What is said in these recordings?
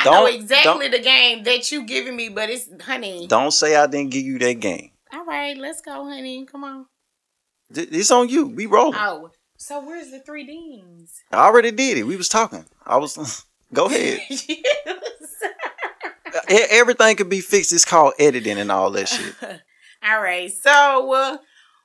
I know exactly the game that you giving me, but it's honey. Don't say I didn't give you that game. All right, let's go, honey. Come on. It's on you. We rolling. Oh, so where's the three D's? I already did it. We was talking. I was. Go ahead. Everything could be fixed. It's called editing and all that shit. all right. So, uh,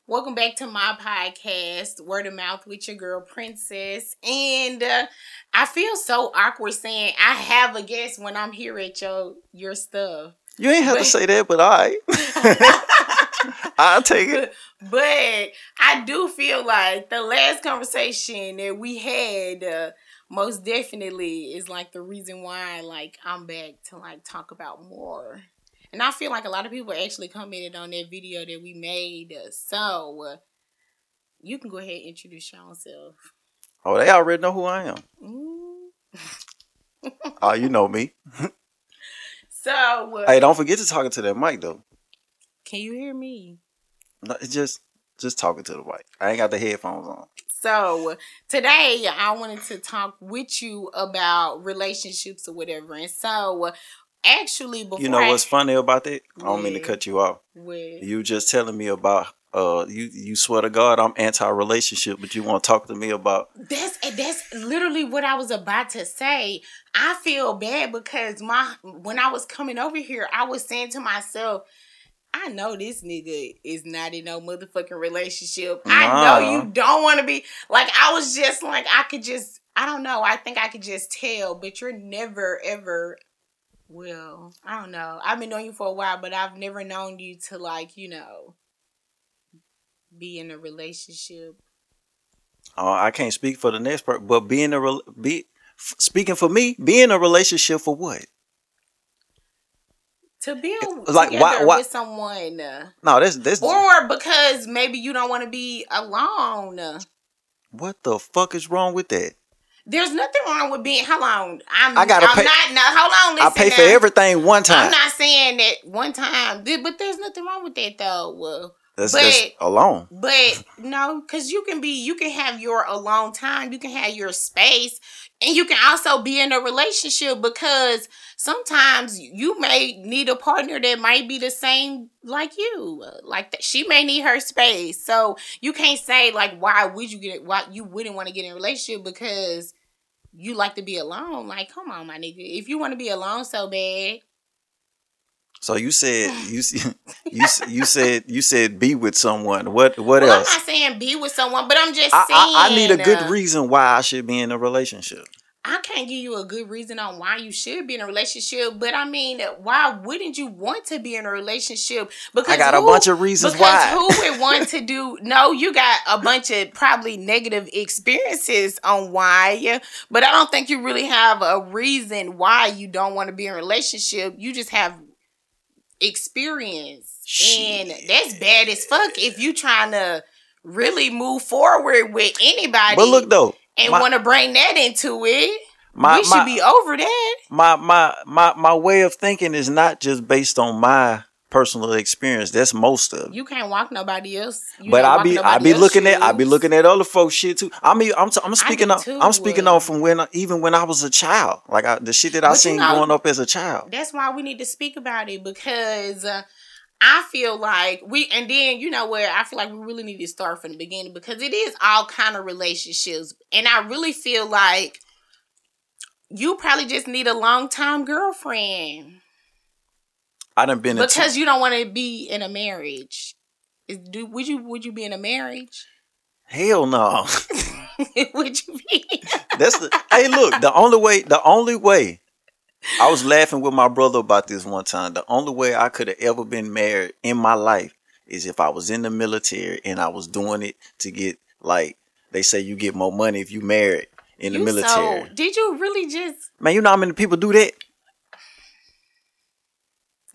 welcome back to my podcast, Word of Mouth with your girl Princess. And uh, I feel so awkward saying I have a guest when I'm here at your your stuff. You ain't have but, to say that, but I. I'll take it. But I do feel like the last conversation that we had. Uh, most definitely is like the reason why like I'm back to like talk about more. And I feel like a lot of people actually commented on that video that we made. So uh, you can go ahead and introduce yourself. Oh, they already know who I am. Mm. oh, you know me. so uh, hey, don't forget to talk to that mic though. Can you hear me? No, just just talking to the mic. I ain't got the headphones on. So today I wanted to talk with you about relationships or whatever. And so actually before You know I, what's funny about that? I don't mean to cut you off. You just telling me about uh you you swear to God I'm anti relationship, but you want to talk to me about That's that's literally what I was about to say. I feel bad because my when I was coming over here, I was saying to myself, I know this nigga is not in no motherfucking relationship. I know you don't want to be like I was just like I could just I don't know. I think I could just tell, but you're never ever well, I don't know. I've been knowing you for a while, but I've never known you to like, you know, be in a relationship. Oh, I can't speak for the next part, but being a re- be speaking for me, being a relationship for what? to be like why, why with someone. No, this this or because maybe you don't want to be alone. What the fuck is wrong with that? There's nothing wrong with being. Hold on, I'm. I gotta I'm pay. Not, no, hold on. I pay now. for everything one time. I'm not saying that one time, but there's nothing wrong with that though. That's, but, that's alone. But no, because you can be, you can have your alone time, you can have your space, and you can also be in a relationship because sometimes you may need a partner that might be the same like you. Uh, like that, she may need her space. So you can't say like, why would you get why you wouldn't want to get in a relationship because you like to be alone. Like, come on, my nigga. If you want to be alone so bad, so you said you you you said you said be with someone. What what well, else? I'm not saying be with someone, but I'm just I, saying I, I need a good uh, reason why I should be in a relationship. I can't give you a good reason on why you should be in a relationship, but I mean, why wouldn't you want to be in a relationship? Because I got who, a bunch of reasons why. who would want to do? No, you got a bunch of probably negative experiences on why, but I don't think you really have a reason why you don't want to be in a relationship. You just have experience. Shit. And that's bad as fuck if you trying to really move forward with anybody. But look though. And want to bring that into it. My, we should my, be over that. My my my my way of thinking is not just based on my personal experience. That's most of. You can't walk nobody else. You but I be I be looking shoes. at I be looking at other folks shit too. I mean I'm t- I'm speaking of I'm speaking on from when even when I was a child, like I, the shit that but I seen you know, growing up as a child. That's why we need to speak about it because. Uh, I feel like we, and then you know where I feel like we really need to start from the beginning because it is all kind of relationships, and I really feel like you probably just need a long time girlfriend. I done been because t- you don't want to be in a marriage. Is, do would you would you be in a marriage? Hell no. would you be? That's the hey look, the only way the only way I was laughing with my brother about this one time. The only way I could have ever been married in my life is if I was in the military and I was doing it to get like they say you get more money if you married in you the military. So, did you really just Man, you know how many people do that?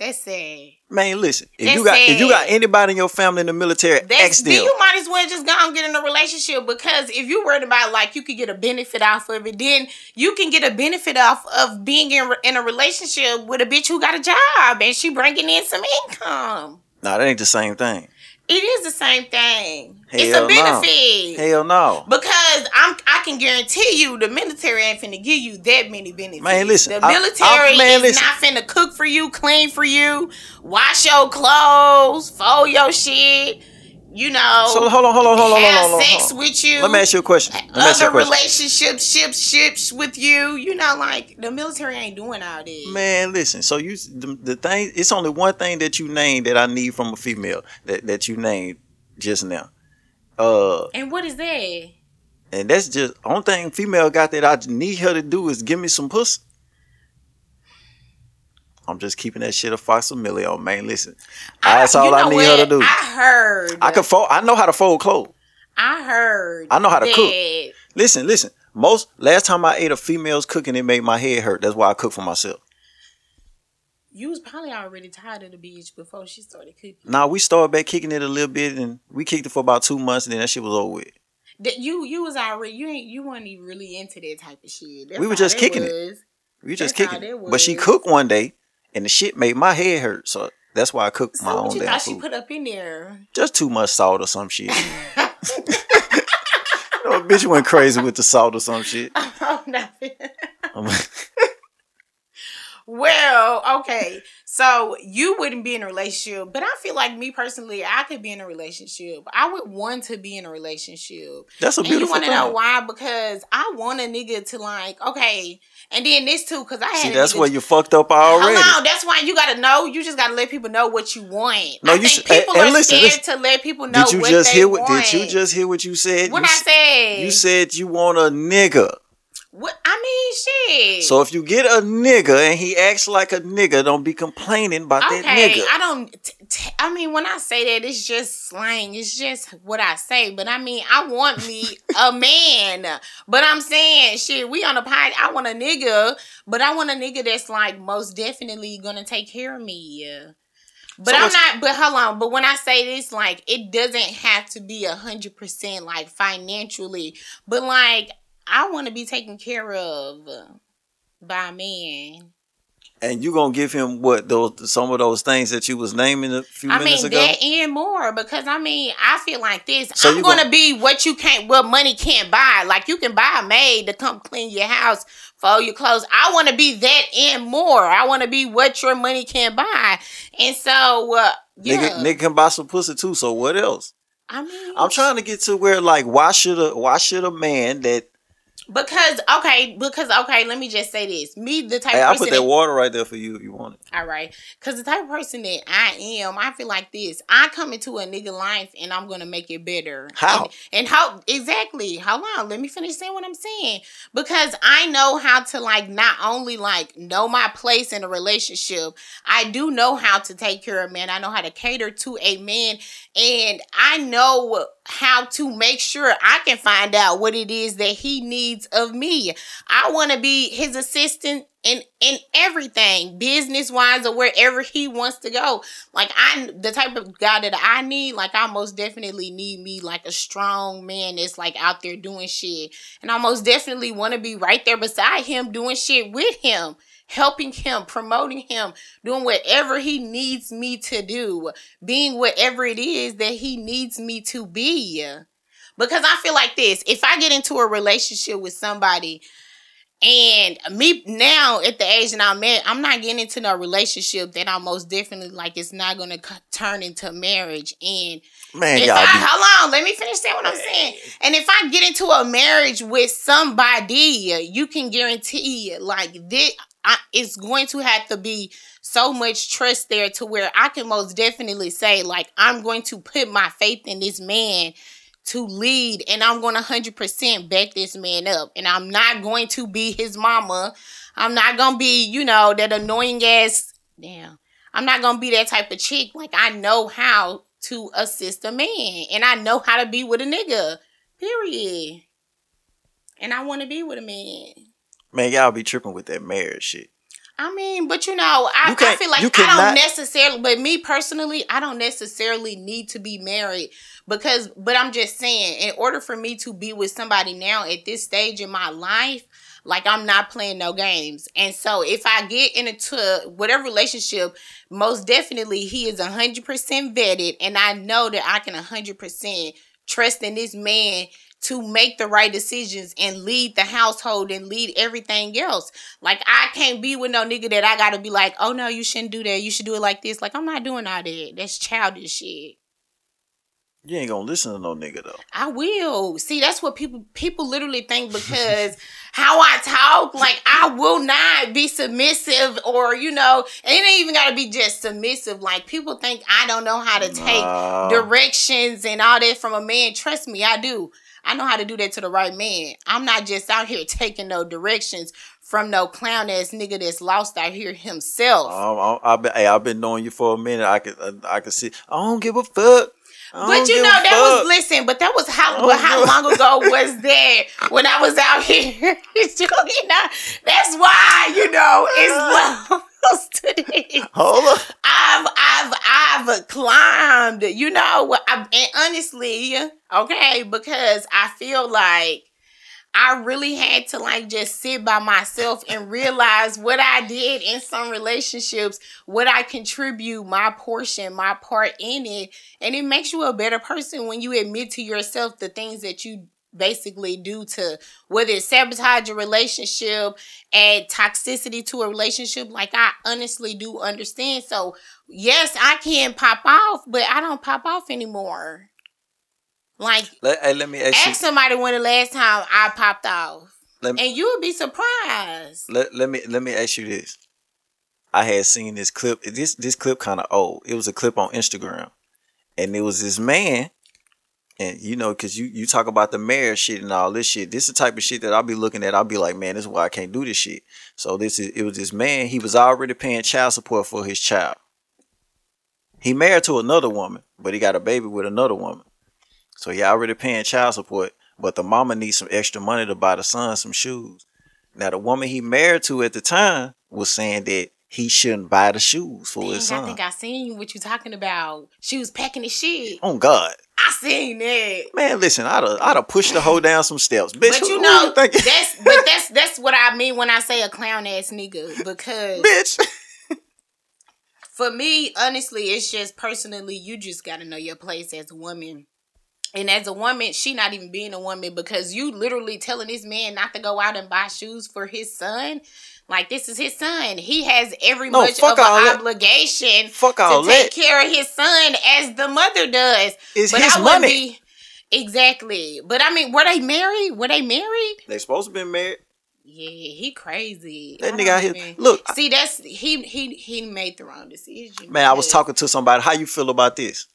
That's sad. Man, listen. If That's you got sad. if you got anybody in your family in the military, That's, them. you might as well just go and get in a relationship because if you're worried about like you could get a benefit off of it, then you can get a benefit off of being in, in a relationship with a bitch who got a job and she bringing in some income. Nah, that ain't the same thing. It is the same thing. it's Hell a no. benefit. Hell no. Because I'm, I can guarantee you, the military ain't finna give you that many benefits. Man, listen, the I- military I- man, is listen. not finna cook for you, clean for you, wash your clothes, fold your shit. You know, So hold on, hold on, hold on, hold on, hold on. sex hold on. with you. Let me ask you a question. Let me ask you a other relationships, ships, ships with you. You know, like the military ain't doing all this. Man, listen. So you the, the thing. It's only one thing that you named that I need from a female that that you named just now. Uh, And what is that? and that's just only thing female got that I need her to do is give me some pussy. I'm just keeping that shit a fox a million, oh, man. Listen, that's all I need her to do. I heard. I can fold. I know how to fold clothes. I heard. I know how to cook. Listen, listen. Most last time I ate a female's cooking, it made my head hurt. That's why I cook for myself. You was probably already tired of the bitch before she started cooking. Now we started back kicking it a little bit, and we kicked it for about two months, and then that shit was over with. That you you was already you ain't you weren't even really into that type of shit. That's We were just that kicking it. was. We just That's kicking. that it. But she cooked one day, and the shit made my head hurt. So that's why I cook my So own what you damn thought she food. put up in there? Just too much salt or some shit. oh, bitch went crazy with the salt or some shit. oh nothing. Well, okay. So you wouldn't be in a relationship, but I feel like me personally, I could be in a relationship. I would want to be in a relationship. that's a And you want to know why? Because I want a nigga to like, okay, and then this too, because I had See, that's where you fucked up already. Hold on, that's why you gotta know. You just gotta let people know what you want. No, I you should- people and are listen, scared listen. to let people know Did you just hear what? want. Did you just hear what you said? what you, I said? you said you want a nigga. What I mean, shit. So if you get a nigga and he acts like a nigga, don't be complaining about that okay, nigga. I don't. T- t- I mean, when I say that, it's just slang. It's just what I say. But I mean, I want me a man. But I'm saying, shit, we on the pod. I want a nigga, but I want a nigga that's like most definitely gonna take care of me. But So I'm not. But hold on. But when I say this, like, it doesn't have to be a hundred percent like financially. But like, I want to be taken care of by a man. and you gonna give him what those some of those things that you was naming a few I minutes mean ago. that and more because I mean I feel like this. So I'm you gonna be what you can't, what money can't buy. Like you can buy a maid to come clean your house, fold your clothes. I want to be that and more. I want to be what your money can't buy. And so, uh, yeah. Nigga, nigga can buy some pussy too. So what else? I mean, I'm trying to get to where like why should a why should a man that because okay, because okay. Let me just say this: me, the type hey of I put that water right there for you if you want it. All right. Because the type of person that I am, I feel like this. I come into a nigga life and I'm going to make it better. How? And, and how, exactly. How long? Let me finish saying what I'm saying. Because I know how to, like, not only, like, know my place in a relationship, I do know how to take care of men. I know how to cater to a man. And I know how to make sure I can find out what it is that he needs of me. I want to be his assistant in in everything, business wise or wherever he wants to go. Like I, the type of guy that I need, like I most definitely need me like a strong man that's like out there doing shit, and I most definitely want to be right there beside him doing shit with him. Helping him, promoting him, doing whatever he needs me to do, being whatever it is that he needs me to be. Because I feel like this if I get into a relationship with somebody and me now at the age that I'm at, I'm not getting into no relationship that I'm most definitely like it's not gonna c- turn into marriage. And Man, y'all I be hold on, let me finish saying what I'm saying. And if I get into a marriage with somebody, you can guarantee like this, I, it's going to have to be so much trust there to where I can most definitely say like I'm going to put my faith in this man to lead and I'm going to 100% back this man up and I'm not going to be his mama. I'm not going to be, you know, that annoying ass damn. I'm not going to be that type of chick. Like I know how to assist a man and I know how to be with a nigga. Period. And I want to be with a man. man, y'all be tripping with that marriage shit. I mean, but you know, I, You I feel like I don't necessarily, but me personally, I don't necessarily need to be married because, but I'm just saying, in order for me to be with somebody now at this stage in my life, Like I'm not playing no games. And so if I get into whatever relationship, most definitely he is 100% vetted and I know that I can 100% trust in this man to make the right decisions and lead the household and lead everything else. Like I can't be with no nigga that I gotta be like, oh no, you shouldn't do that. You should do it like this. Like I'm not doing all that. That's childish shit. You ain't gonna listen to no nigga though. I will. See, that's what people people literally think because how I talk, like I will not be submissive or you know, it ain't even gotta be just submissive. Like people think I don't know how to take directions and all that from a man. Trust me, I do. I know how to do that to the right man. I'm not just out here taking no directions from no clown ass nigga that's lost out here himself. Um, I, I've been, hey, I've been knowing you for a minute. I could, uh, I could see. I don't give a fuck. But you know that fuck. was listen, but that was how but how long ago was that when I was out here? you know, that's why you know it's levels Today. Hold up. I've I've I've climbed, you know, I, and honestly, okay, because I feel like I really had to like just sit by myself and realize what I did in some relationships, what I contribute, my portion, my part in it. And it makes you a better person when you admit to yourself the things that you basically do to whether it's sabotage a relationship, add toxicity to a relationship. Like I honestly do understand. So yes, I can pop off, but I don't pop off anymore. Like Let, hey, let me ask. Ask somebody when the last time I popped off, me, and you would be surprised. let, let me let me ask you this. I had seen this clip. This this clip kind of old. It was a clip on Instagram, and it was this man. And you know, cause you you talk about the marriage shit and all this shit. This is the type of shit that I'll be looking at. I'll be like, man, this is why I can't do this shit. So this is it was this man. He was already paying child support for his child. He married to another woman, but he got a baby with another woman. So he already paying child support, but the mama needs some extra money to buy the son some shoes. Now the woman he married to at the time was saying that he shouldn't buy the shoes for Dang, his son. I think I seen what you talking about. She was packing the shit. oh God. I seen that. Man, listen, I'd have, I'd have pushed the hoe down some steps. Bitch, But you know, think- that's but that's that's what I mean when I say a clown ass nigga. Because bitch. for me, honestly, it's just personally, you just gotta know your place as a woman. And as a woman, she not even being a woman because you literally telling this man not to go out and buy shoes for his son. Like this is his son. He has every No, much of an obligation Fuck to take that. care of his son as the mother does. It's but his I money. be exactly. But I mean, were they married? Were they married? They supposed to be married. Yeah, he crazy. That nigga out here. Look, See, that's he he he made the wrong decision. Man, I was talking to somebody. How you feel about this?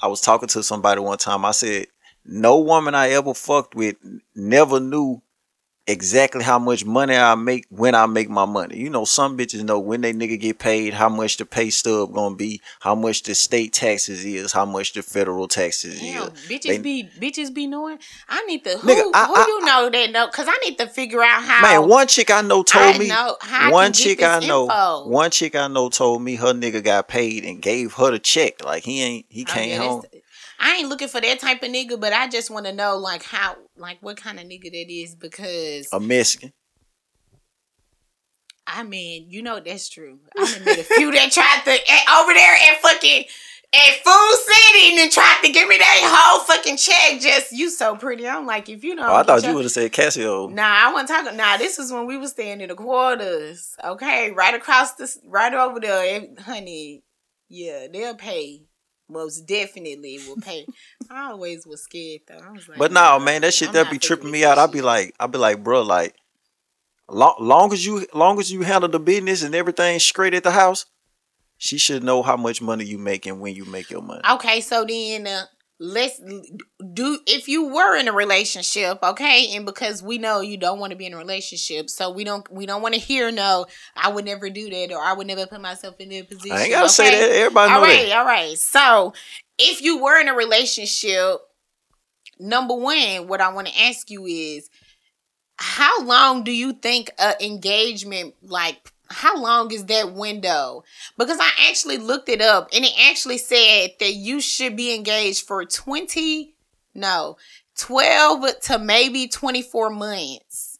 I was talking to somebody one time. I said, no woman I ever fucked with never knew exactly how much money I make when I make my money. You know, some bitches know when they nigga get paid, how much the pay stub gonna be, how much the state taxes is, how much the federal taxes Damn, is. bitches They- be bitches be knowing. I need to who Nigga, I- who I- you know that know because I need to figure out how. Man, one chick I know told I me. know I one chick I know. info. One chick I know told me her nigga got paid and gave her the check. Like he ain't. He Oh, came yeah, home. I ain't looking for that type of nigga, but I just want to know like how like what kind of nigga that is because A Mexican. I mean you know that's true. I met a few that tried to at, over there at fucking at Food City and tried to give me that whole fucking check. Just you so pretty. I'm like if you know. Oh, I thought you would have said Casio. Nah, I wasn't talking. Nah, this is when we was staying in the quarters. Okay, right across this, right over there, eh, honey. Yeah, they'll pay. Most definitely will pay. I always was scared though. I was like, But no, man, that shit that be tripping me out. I'd be like, I'd be like, bro, like, long, long as you, long as you handle the business and everything straight at the house, she should know how much money you make and when you make your money. Okay, so then uh, let's do if you were in a relationship, okay, and because we know you don't want to be in a relationship, so we don't we don't want to hear no, I would never do that or I would never put myself in that position. I ain't gotta say that. Everybody know All right, that. all right. So, if you were in a relationship, number one, what I want to ask you is, how long do you think a engagement like? How long is that window? Because I actually looked it up, and it actually said that you should be engaged for twenty, no, twelve to maybe twenty four months.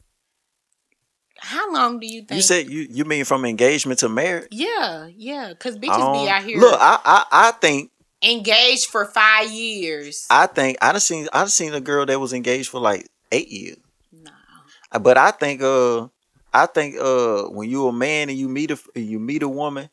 How long do you think? You said you you mean from engagement to marriage? yeah, yeah, because I bitches don't- be out here Look, I, I I think engaged for five years. I think I done seen I done seen a girl that was engaged for like eight years. no. Uh, But I think uh I think uh when you a man and you meet a you meet a woman,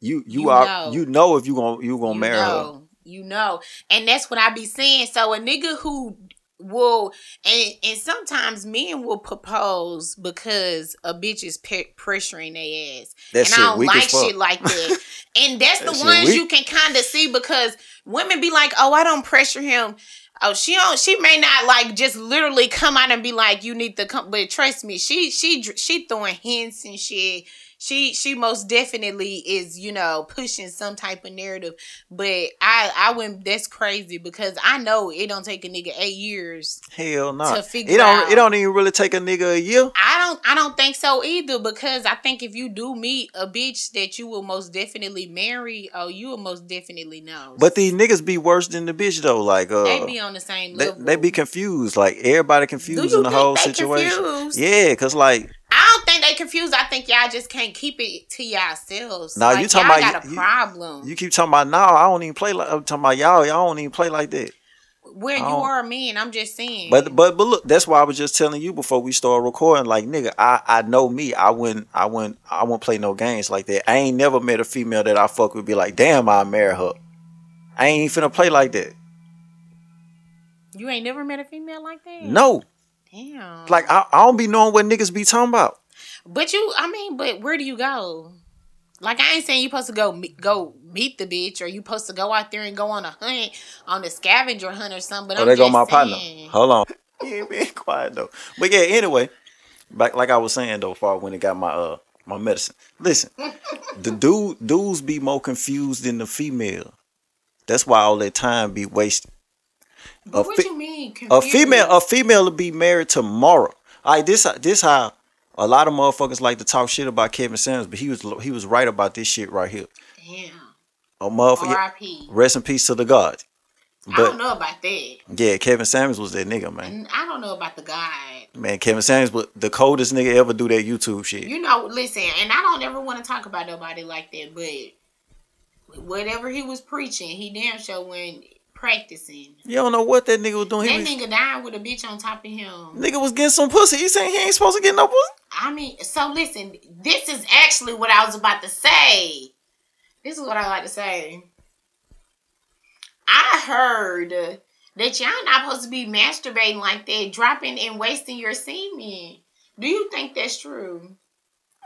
you you, You are know. you know if you gonna you gonna you marry her. You know. And that's what I be saying. So a nigga who will and and sometimes men will propose because a bitch is pe- pressuring their ass. That and shit I don't weak like shit like that. and that's the That ones weak. you can kind of see because women be like, "Oh, I don't pressure him." Oh, she don't. She may not like just literally come out and be like, "You need to come," but trust me, she she she throwing hints and shit. She she most definitely is, you know, pushing some type of narrative. But I I wouldn't. That's crazy because I know it don't take a nigga eight years. Hell no. To figure it don't out. it don't even really take a nigga a year. I don't I don't think so either because I think if you do meet a bitch that you will most definitely marry, oh you will most definitely know. But these niggas be worse than the bitch though. Like uh they be on the same they, level. they be confused. Like everybody confused in the whole situation. confused? Yeah, cause like I don't think they confused. I think y'all just can't keep it to yourselves. Nah, like, you talking about got a you- problem you keep talking about now, I don't even play like I'm talking about y'all, y'all don't even play like that. where you are man. I'm just saying. But but but look, that's why I was just telling you before we start recording. Like nigga, I I know me. I wouldn't I wouldn't I wouldn't play no games like that. I ain't never met a female that I fuck would be like, damn, I marry her. I ain't even finna play like that. you ain't never met a female like that. No, Damn. like I, I don't be knowing what niggas be talking about. But you, I mean, but where do you go? Like I ain't saying you supposed to go meet, go meet the bitch, or you supposed to go out there and go on a hunt, on a scavenger hunt or something. But Oh, I'm there go my partner. Hold on. He ain't being quiet though. But yeah, anyway, back like I was saying though, far when it got my uh my medicine. Listen, the dude dudes be more confused than the female. That's why all that time be wasted. But a what fe- you mean? A female, a female will be married tomorrow. Like this, this how a lot of motherfuckers like to talk shit about Kevin Samuels, but he was he was right about this shit right here. Damn. A motherfucker, R.I.P. rest in peace to the God. I don't know about that. yeah, Kevin Samuels was that nigga, man. I don't know about the guy. Man, Kevin Samuels was the coldest nigga ever do that YouTube shit. You know, listen, and I don't ever want to talk about nobody like that, but whatever he was preaching, he damn sure went practicing. You don't know what that nigga was doing. He That was, nigga died with a bitch on top of him. nigga was getting some pussy. He saying he ain't supposed to get no pussy. I mean, so listen, this is actually what I was about to say. This is what I like to say. I heard that y'all not supposed to be masturbating like that, dropping and wasting your semen. Do you think that's true?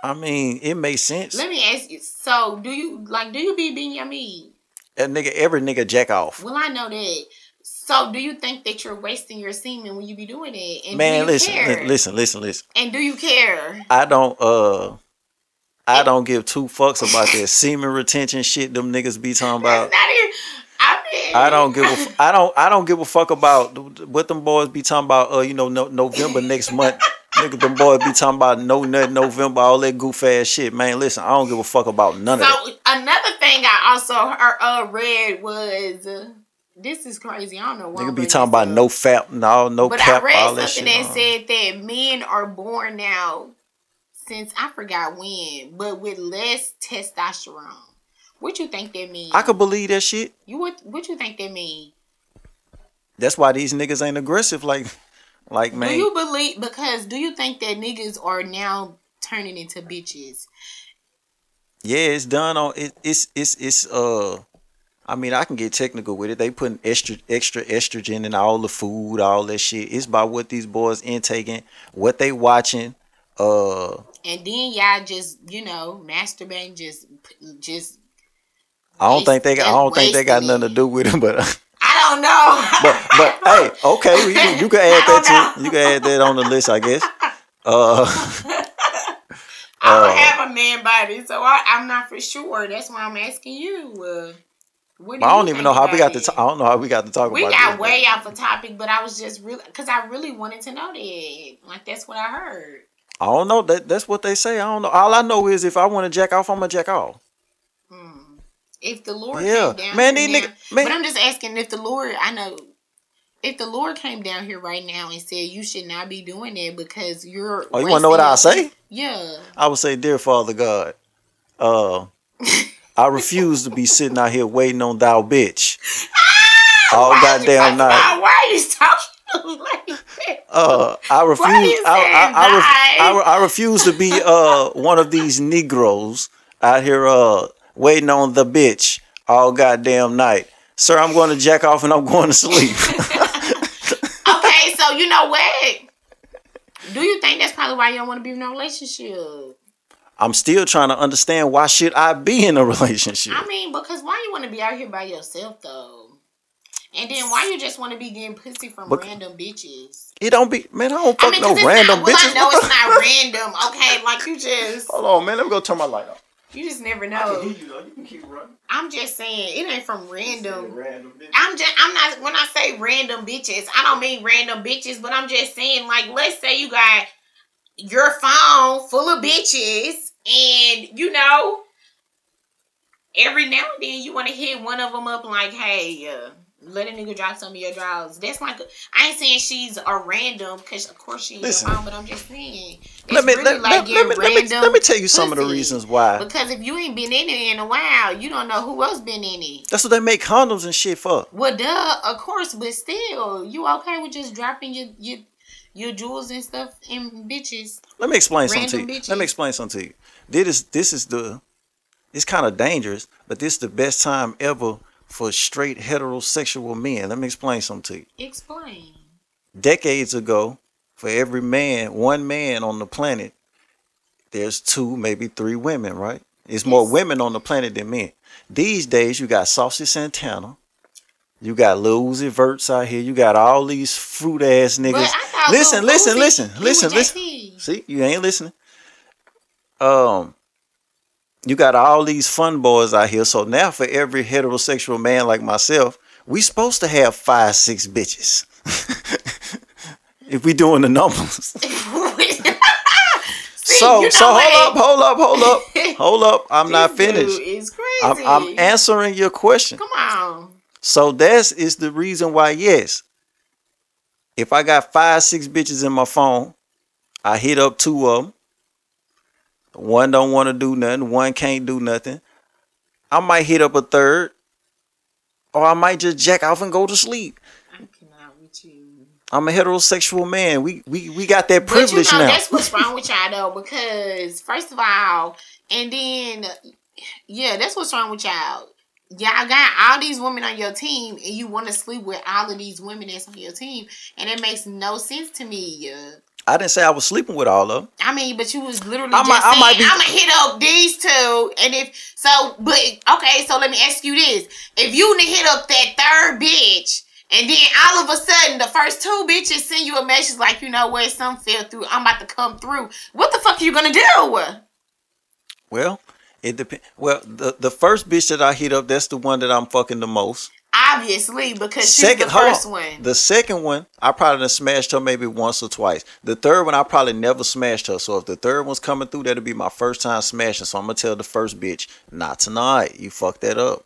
I mean, it makes sense. Let me ask you. So, do you like? Do you be being your meat? That nigga, every nigga jack off. Well, I know that. So, do you think that you're wasting your semen when you be doing it? And do Man, you listen, care? li- listen, listen, listen. And do you care? I don't uh I don't give two fucks about that semen retention shit them niggas be talking about. not even. I mean, I don't give a f- I don't I don't give a fuck about what them boys be talking about uh you know no, November next month. Nigga, them boys be talking about no nut November, all that goof ass shit. Man, listen, I don't give a fuck about none of that. So another thing I also heard, uh, read was uh, this is crazy. I don't know why. Nigga be talking about up. no fat, no no But cap, I read all that something shit. that said that men are born now since I forgot when, but with less testosterone. What you think that mean? I could believe that shit. You what? What you think that mean? That's why these niggas ain't aggressive like like man. Do you believe? Because do you think that niggas are now turning into bitches? Yeah, it's done on it, it's it's it's uh I mean I can get technical with it. They putting extra extra estrogen in all the food, all that shit. It's about what these boys intaking, what they watching. Uh And then y'all just you know masturbating, just just. I don't think they I don't think they got nothing to do with it, but don't know. but but hey, okay, you, can- you can add that too. You can add that on the list, I guess. Uh I don't Uh, have a man body, so I, I'm not for sure. That's why I'm asking you. Uh, what do I don't even know how we got about to? I don't know how we got to talk We about got this, way but off the topic, but I was just really because I really wanted to know that. Like that's what I heard. I don't know. That that's what they say. I don't know. All I know is if I want to jack off, I'm gonna jack off. If the Lord Yeah. came down Man, here now- nigga- man- but I'm just asking if the Lord. I know if the Lord came down here right now and said you should not be doing that because you're Oh, you want to know what I say? Yeah. I would say, dear Father God, uh, I refuse to be sitting out here waiting on thou bitch all Why goddamn night. Why are you talking like that? Uh, I refuse. I, I, I. I, I refuse to be uh one of these Negroes out here uh waiting on the bitch all goddamn night. Sir, I'm going to jack off and I'm going to sleep. Okay, so you know what? Do you think that's probably why you don't want to be in a relationship? I'm still trying to understand why should I be in a relationship. I mean, because why you want to be out here by yourself though? And then why you just want to be getting pussy from Bec- random bitches? It don't be man. I don't I fuck mean, no random not, well, bitches. I know it's not random. Okay, like you just Hold on, man. Let me go turn my light off. You just never I can know. hear you though. You can keep running. I'm just saying it ain't from random. Random bitch. I'm just I'm not when I say random bitches, I don't mean random bitches, but I'm just saying like let's say you got your phone full of bitches and you know every now and then you want to hit one of them up like hey uh, let a nigga drop some of your drawers. That's like I ain't saying she's a random because of course she's Listen. your phone, but I'm just saying it's Let me, really let, like let, getting let, me, let, me, random let me tell you some of the reasons why. Because if you ain't been in it in a while, you don't know who else been in it. That's what they make condoms and shit for. Well, duh, of course, but still, you okay with just dropping your your your jewels and stuff in bitches? Let me explain something to you. Bitches. Let me explain something to you. This is this is the it's kind of dangerous, but this is the best time ever for straight heterosexual men. Let me explain something to you. Explain. Decades ago, for every man, one man on the planet, there's two, maybe three women, right? It's more women on the planet than men. These days, you got Saucy Santana, you got Lil Uzi Verts out here, you got all these fruit ass niggas. Listen, listen, listen, listen, listen. See, you ain't listening. Um, you got all these fun boys out here. So now, for every heterosexual man like myself, we supposed to have five, six bitches. if we doing the numbers. See, so, so hold up, hold up, hold up, hold up. I'm not finished. Crazy. I'm, I'm answering your question. Come on. So that's is the reason why, yes. If I got five, six bitches in my phone, I hit up two of them. One don't want to do nothing. One can't do nothing. I might hit up a third, or I might just jack off and go to sleep. I cannot with you. I'm a heterosexual man. We we we got that privilege But you know now. that's what's wrong with y'all though, because first of all, and then yeah, that's what's wrong with y'all. Y'all got all these women on your team, and you want to sleep with all of these women that's on your team, and it makes no sense to me. Yeah. I didn't say I was sleeping with all of them. I mean, but you was literally I just might- I saying, might be- I'm gonna hit up these two, and if so, but okay, so let me ask you this: if you done hit up that third bitch, and then all of a sudden the first two bitches send you a message like, you know what, some fell through, I'm about to come through. What the fuck are you gonna do? Well, it depends. Well, the the first bitch that I hit up, that's the one that I'm fucking the most. Obviously, because she's the first on. one. The second one, I probably done smashed her maybe once or twice. The third one, I probably never smashed her. So if the third one's coming through, that'll be my first time smashing. So I'm gonna tell the first bitch, not tonight. You fucked that up.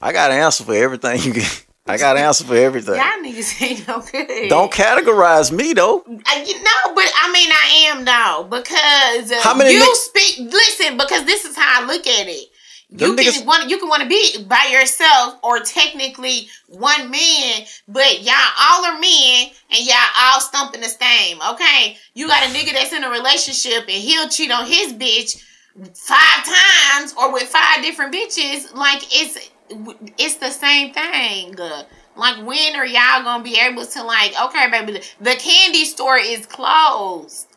I got an answer for everything you get. I got an answer for everything. Y'all niggas ain't no good. Don't categorize me though. Uh, you know, but I mean, I am though because uh, How many you ni- speak. Listen, because this is how I look at it. You Them can niggas- want you can want to be by yourself or technically one man, but y'all all are men and y'all all stumping the same. Okay, you got a nigga that's in a relationship and he'll cheat on his bitch five times or with five different bitches. Like it's it's the same thing. Like when are y'all gonna be able to like? Okay, baby, the candy store is closed.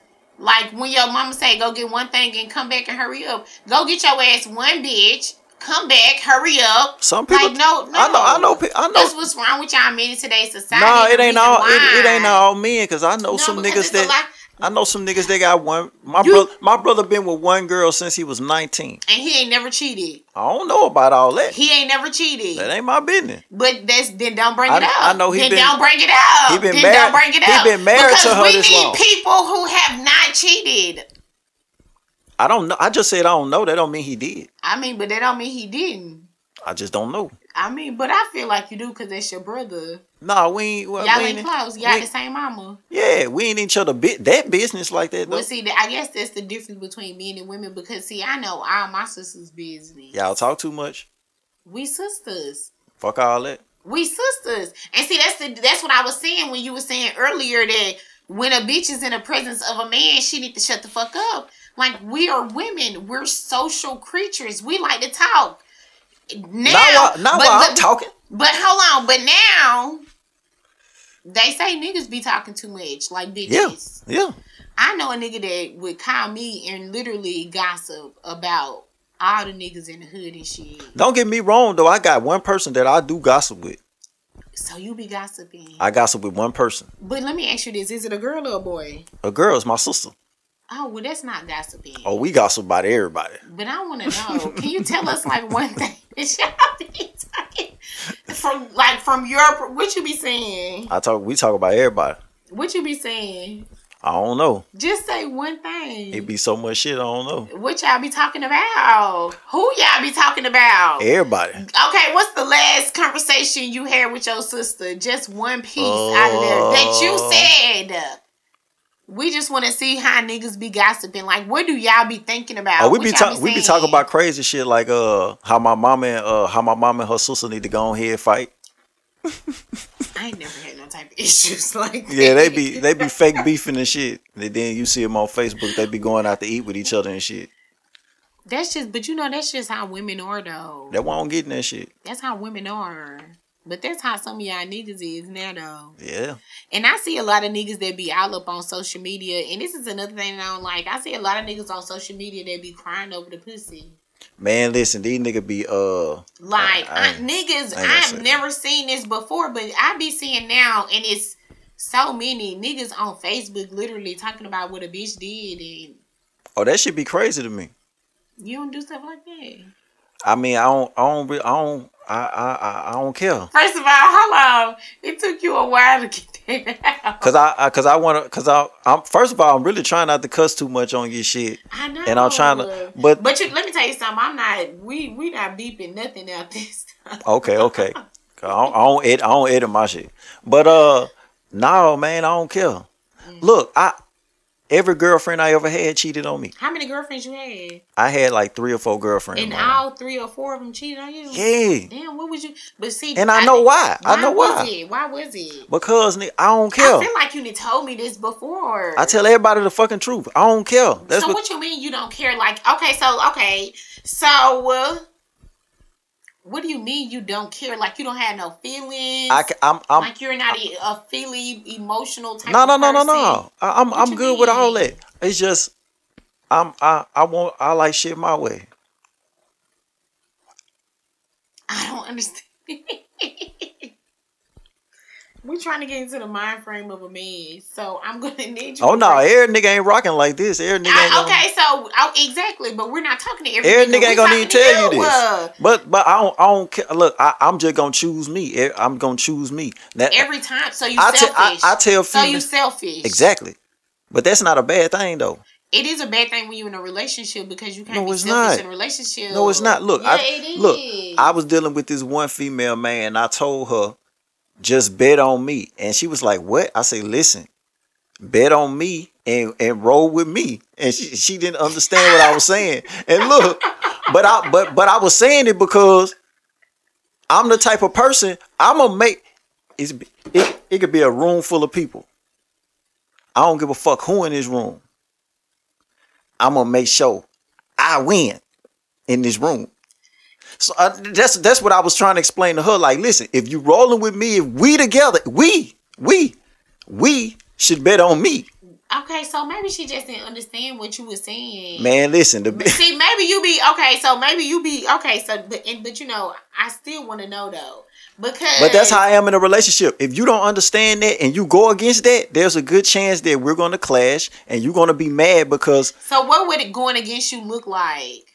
Like when your mama say go get one thing and come back and hurry up. Go get your ass one bitch. Come back, hurry up. Some people, like no, no. I know, I know, I know. That's what's wrong with y'all men in today's society. No, it ain't all. It, it ain't all men. Cause I know No, some niggas that I know some niggas they got one. My You- brother, my brother been with one girl since he was nineteen. and he ain't never cheated. I don't know about all that. He ain't never cheated. That ain't my business. But that's then don't bring I- it up. I know he then been- don't bring it up. he been then married- don't bring it up. he been married because to her we this need long. people who have not cheated. I don't know. I just said I don't know. That don't mean he did. I mean, but that don't mean he didn't. I just don't know. I mean, but I feel like you do because that's your brother. Nah, we ain't. Well, Y'all we ain't ain't close. Y'all the same mama. Yeah, we ain't each other bit that business like that though. Well, see, I guess that's the difference between men and women because see, I know all my sisters' business. Y'all talk too much. We sisters. Fuck all that. We sisters. And see, that's the that's what I was saying when you were saying earlier that when a bitch is in the presence of a man, she need to shut the fuck up. Like we are women. We're social creatures. We like to talk. Now, Not while, not while I'm talking. But hold on. But now they say niggas be talking too much, like bitches. Yeah, yeah. I know a nigga that would call me and literally gossip about all the niggas in the hood and shit. Don't get me wrong though. I got one person that I do gossip with. So you be gossiping. I gossip with one person. But let me ask you this: Is it a girl or a boy? A girl is my sister. Oh, well, that's not gossiping. Oh, we gossip about everybody. But I want to know. Can you tell us like one thing that y'all be talking from, like from your what you be saying? I talk. We talk about everybody. What you be saying? I don't know. Just say one thing. It be so much shit. I don't know. what y'all be talking about? Who y'all be talking about? Everybody. Okay, what's the last conversation you had with your sister? Just one piece out of there that Uh. you said. We just want to see how niggas be gossiping. Like, what do y'all be thinking about? Oh, we What be talking. We be talking about crazy shit like uh how my mama and uh how my mama and her sister need to go on here and fight. I ain't never had no type of issues like that. Yeah, they be they be fake beefing and shit. And then you see them on Facebook. They be going out to eat with each other and shit. That's just, but you know, that's just how women are, though. That why I don't get in that shit. That's how women are. But that's how some of y'all niggas is now, though. Yeah. And I see a lot of niggas that be all up on social media. And this is another thing that I don't like. I see a lot of niggas on social media that be crying over the pussy. Man, listen, these nigga be uh Like I- I I, niggas, I ain't gonna say I've never seen this before, but I be seeing now, and it's so many niggas on Facebook literally talking about what a bitch did, and oh that should be crazy to me. you don't do stuff like that. I mean, I don't, I don't, I don't, I, I, I, don't care. First of all, how long it took you a while to get that out. Cause I, I cause I wanna, cause I, I'm first of all, I'm really trying not to cuss too much on your shit, I know, and I'm trying to, but But you, let me tell you something. I'm not. We we not beeping nothing out this time. okay, okay, I don't, I don't, edit, I don't edit my shit, but uh, no, man, I don't care. Mm. Look, I, every girlfriend I ever had cheated on me. How many girlfriends you had? I had like three or four girlfriends. And all three or four of them cheated on you. yeah, Damn, what would you? But see, and I know why. I know was why. Was it? Why was it? Because nigga, I don't care. I feel like you told me this before. I tell everybody the fucking truth. I don't care. That's so what. what you mean you don't care? Like, okay, so okay, so uh, what do you mean you don't care? Like you don't have no feelings? I, I'm, I'm, like you're not a, a feely emotional type. no, no, no, no, no. I, I'm, What I'm you good with all that. It's just, I'm, I, I want, I like shit my way. I don't understand. We're trying to get into the mind frame of a man, so I'm gonna need you. Oh no, break- every nigga ain't rocking like this. Every nigga ain't I, gonna, okay, so oh, exactly, but we're not talking to every, every nigga We ain't gonna even to tell you this. uh, But, but I don't, I don't care. Look, I, I'm just gonna choose me. I'm gonna choose me. That, every time. So you I, selfish. I, I tell so you selfish. exactly. But that's not a bad thing though. It is a bad thing when you're in a relationship because you can't No, be it's selfish not. in a relationship. No, it's not. Look, yeah, I, it is. look, I was dealing with this one female man. And I told her, just bet on me, and she was like, "What?" I say, "Listen, bet on me and and roll with me." And she she didn't understand what I was saying. And look, but I but but I was saying it because I'm the type of person I'm gonna make. It's, it it could be a room full of people. I don't give a fuck who in this room. I'm gonna make sure I win in this room. So uh, that's that's what I was trying to explain to her. Like, listen, if you rolling with me, if we together, we we we should bet on me, Okay, so maybe she just didn't understand what you were saying. man. Listen, the See, maybe you be okay. So maybe you be okay. So, but and, but you know, I still want to know though because. but that's how I am in a relationship. If you don't understand that and you go against that, there's a good chance that we're gonna clash and you're gonna be mad because So what would it going against you look like?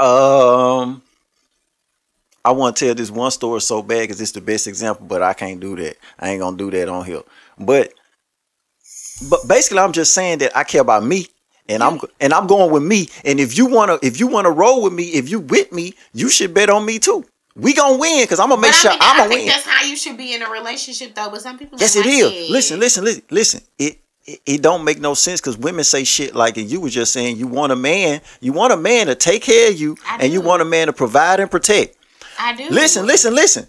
um. I want to tell this one story so bad because it's the best example, but I can't do that. I ain't gonna do that on here. But but basically I'm just saying that I care about me and I'm and I'm going with me. And if you wanna if you wanna roll with me, if you with me, you should bet on me too. We gonna win because I'm gonna make sure I'm I gonna win. that's how you should be in a relationship, though. But some people, Yes, it like is. that. Listen, listen, listen, listen. It, it it don't make no sense because women say shit like, and you were just saying you want a man, you want a man to take care of you, I and you want a man to provide and protect. I do. Listen, listen, listen.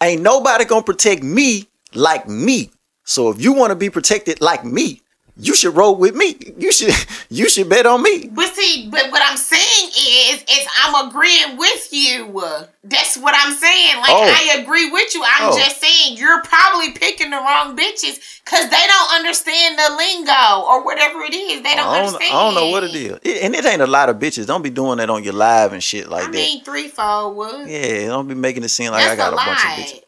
Ain't nobody gonna protect me like me. So if you want to be protected like me, you should roll with me. You should you should bet on me. But see, but what I'm saying is, is I'm agreeing with you. That's what I'm saying. Like Oh. I agree with you. I'm Oh. just saying you're probably picking the wrong bitches because they don't understand the lingo or whatever it is. They don't I don't, understand. I don't know what it is. It- and it ain't a lot of bitches. Don't be doing that on your live and shit like that. I mean, was. that. Yeah, don't be making it seem like That's I got a a, bunch of bitches.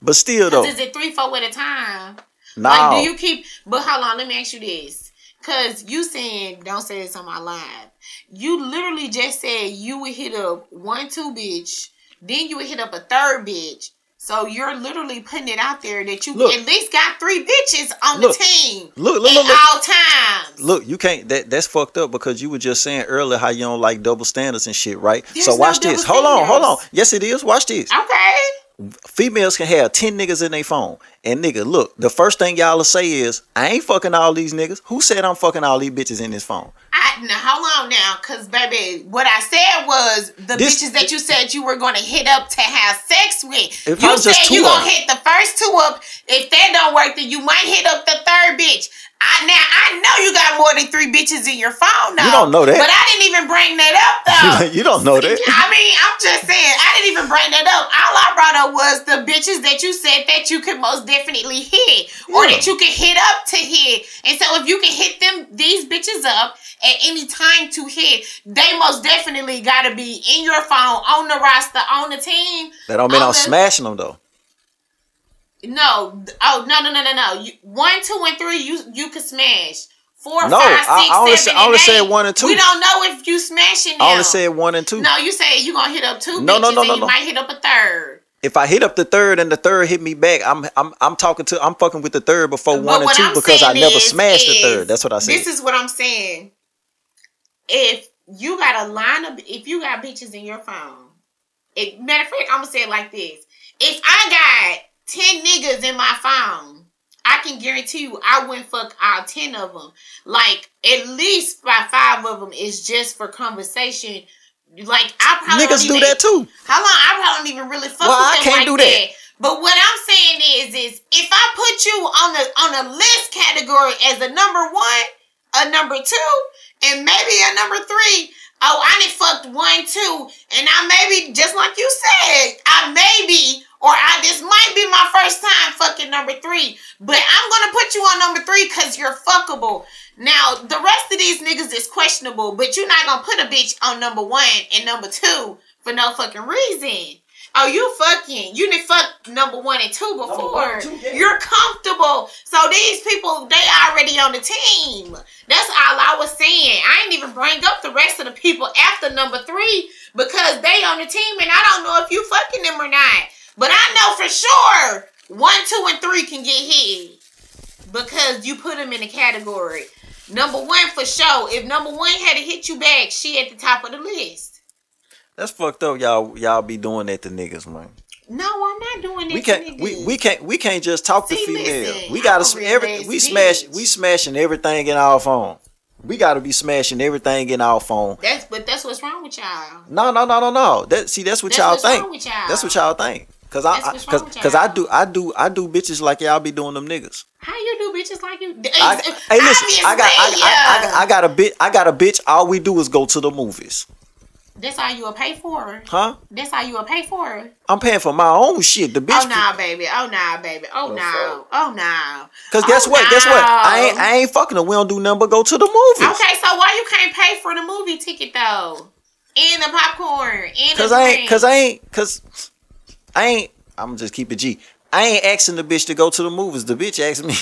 But still though, is it three, four at a time? No. Like, do you keep? But hold on, let me ask you this. Cause you saying don't say this on my live. You literally just said you would hit up one, two bitch, then you would hit up a third bitch. So you're literally putting it out there that you Look. at least got three bitches on Look. the team look, look, look, look. all times. Look, you can't. That that's fucked up because you were just saying earlier how you don't like double standards and shit, right? There's so no watch this. double Hold on, hold on. Yes, it is. Watch this. Okay. Females can have ten niggas in their phone, and nigga, look, the first thing y'all will say is, "I ain't fucking all these niggas." Who said I'm fucking all these bitches in this phone? I now hold on now, cause baby, what I said was the This- bitches that you said you were gonna hit up to have sex with. If I you was said you of gonna hit the first two up. If that don't work, then you might hit up the third bitch. I now I know you got more than three bitches in your phone though. You don't know that. But I didn't even bring that up though. you don't know that. I mean, I'm just saying, I didn't even bring that up. All I brought up was the bitches that you said that you could most definitely hit, or Yeah. that you could hit up to hit. And so, if you can hit them, these bitches up at any time to hit, they most definitely got to be in your phone, on the roster, on the team. That don't mean I'm the- smashing them though. No, oh no, no, no, no, no. You, one, two, and three, you you could smash. Four, No, five, I- six, I only seven, said- I only said one and two. We don't know if you smashing them. I only said one and two. No, you say you gonna hit up two No, no, no, no, you no. might hit up a third. If I hit up the third and the third hit me back, I'm I'm I'm talking to I'm fucking with the third before But one and 2 I'm because I never is- smashed the third. That's what I said. This is what I'm saying. If you got a line of, if you got bitches in your phone, it, matter of fact, I'm gonna say it like this: If I got ten niggas in my phone, I can guarantee you I wouldn't fuck all ten of them. Like at least by five of them is just for conversation. Like I probably Niggas do that too. How long? I probably don't even really fuck Well, with I can't like do that. that. But what I'm saying is, is if I put you on the on a list category as a number one, a number two, and maybe a number three. Oh, I done fucked one, two, and I maybe just like you said, I maybe or I this might be my first time fucking number three. But I'm gonna put you on number three because you're fuckable. Now the rest of these niggas is questionable, but you're not gonna put a bitch on number one and number two for no fucking reason. Oh, you fucking you didn't fuck number one and two before. one two, yeah. You're comfortable. So these people, they already on the team. That's all I was saying. I ain't even bring up the rest of the people after number three because they on the team and I don't know if you fucking them or not. But I know for sure one, two, and three can get hit because you put them in a category. Number one for sure. If number one had to hit you back, she at the top of the list. That's fucked up. Y'all y'all be doing that to niggas, man. No, I'm not doing it. We can't we, we can't we can't just talk to See, females. listen, we gotta sm- every we ass smash we smashing everything in our phone. We gotta be smashing everything in our phone. That's but that's what's wrong with y'all. No, no, no, no, no. That see that's what That's y'all think. y'all. That's what y'all think. Cause I, I cause, cause I do I do I do bitches like y'all be doing them niggas. How you do bitches like you? I, hey listen, I got I, I, I, got- I got a bit I got a bitch. All we do is go to the movies, That's how you will pay for her. huh? That's how you will pay for her. I'm paying for my own shit. The bitch, Oh nah, baby. Oh nah, baby. Oh The no. Oh no. cause guess Oh, what? Guess what? I ain't. I ain't fucking her. We don't do nothing but go to the movies. Okay, so why you can't pay for the movie ticket though? And the popcorn. And Cause the I ain't, cause I ain't, cause I ain't. I'm gonna just keep it G. I ain't asking the bitch to go to the movies. The bitch asked me.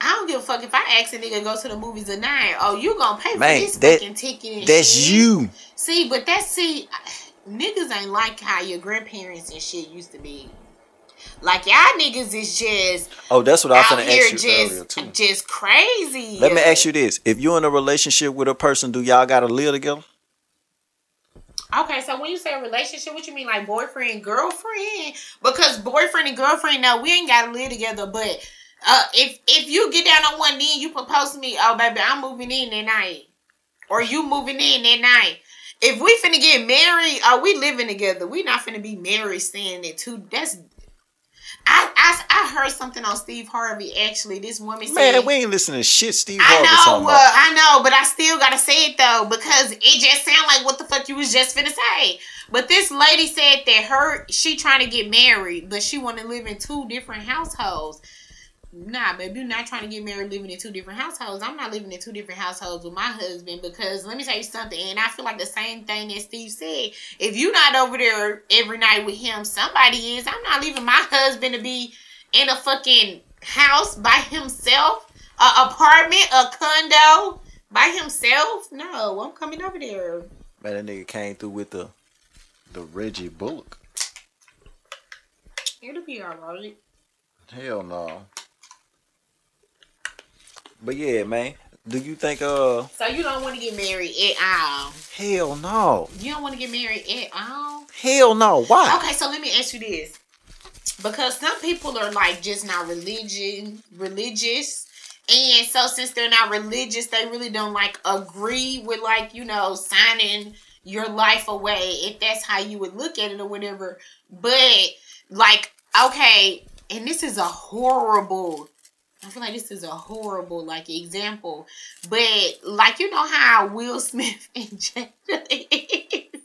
I don't give a fuck if I ask a nigga to go to the movies or not. Oh, you gonna pay for Man, this that- fucking ticket and That's shit. you. See, but that's see, niggas ain't like how your grandparents and shit used to be. Like y'all niggas is just Oh, that's what I was gonna ask you earlier just too. just crazy. Let me ask you this: If you're in a relationship with a person, do y'all gotta live together? Okay, so when you say relationship, what you mean, like boyfriend, girlfriend? Because boyfriend and girlfriend, no, we ain't gotta live together. But uh, if if you get down on one knee you propose to me, oh baby, I'm moving in that night, or you moving in that night. If we finna get married, are we living together? We not finna be married saying that too. That's I, I I heard something on Steve Harvey. Actually, this woman said, Man, we ain't listening to shit Steve I know, talking well, about. I know, but I still gotta say it though because it just sound like what the fuck you was just finna say. But this lady said that her she trying to get married, but she want to live in two different households. Nah, baby, you're not trying to get married living in two different households. I'm not living in two different households with my husband because let me tell you something, and I feel like the same thing that Steve said. If you're not over there every night with him, somebody is. I'm not leaving my husband to be in a fucking house by himself, a apartment, a condo by himself. No, I'm coming over there. Man, that nigga came through with the the Reggie Bullock. It'll be alright. Hell no. But yeah, man. Do you think uh So you don't want to get married at all? hell no. You don't want to get married at all? Hell no. Why? Okay, so let me ask you this. Because some people are like just not religion religious. And so since they're not religious, they really don't like agree with like, you know, signing your life away if that's how you would look at it or whatever. But like, okay, and this is a horrible I feel like this is a horrible like example. But like you know how Will Smith and Jada is.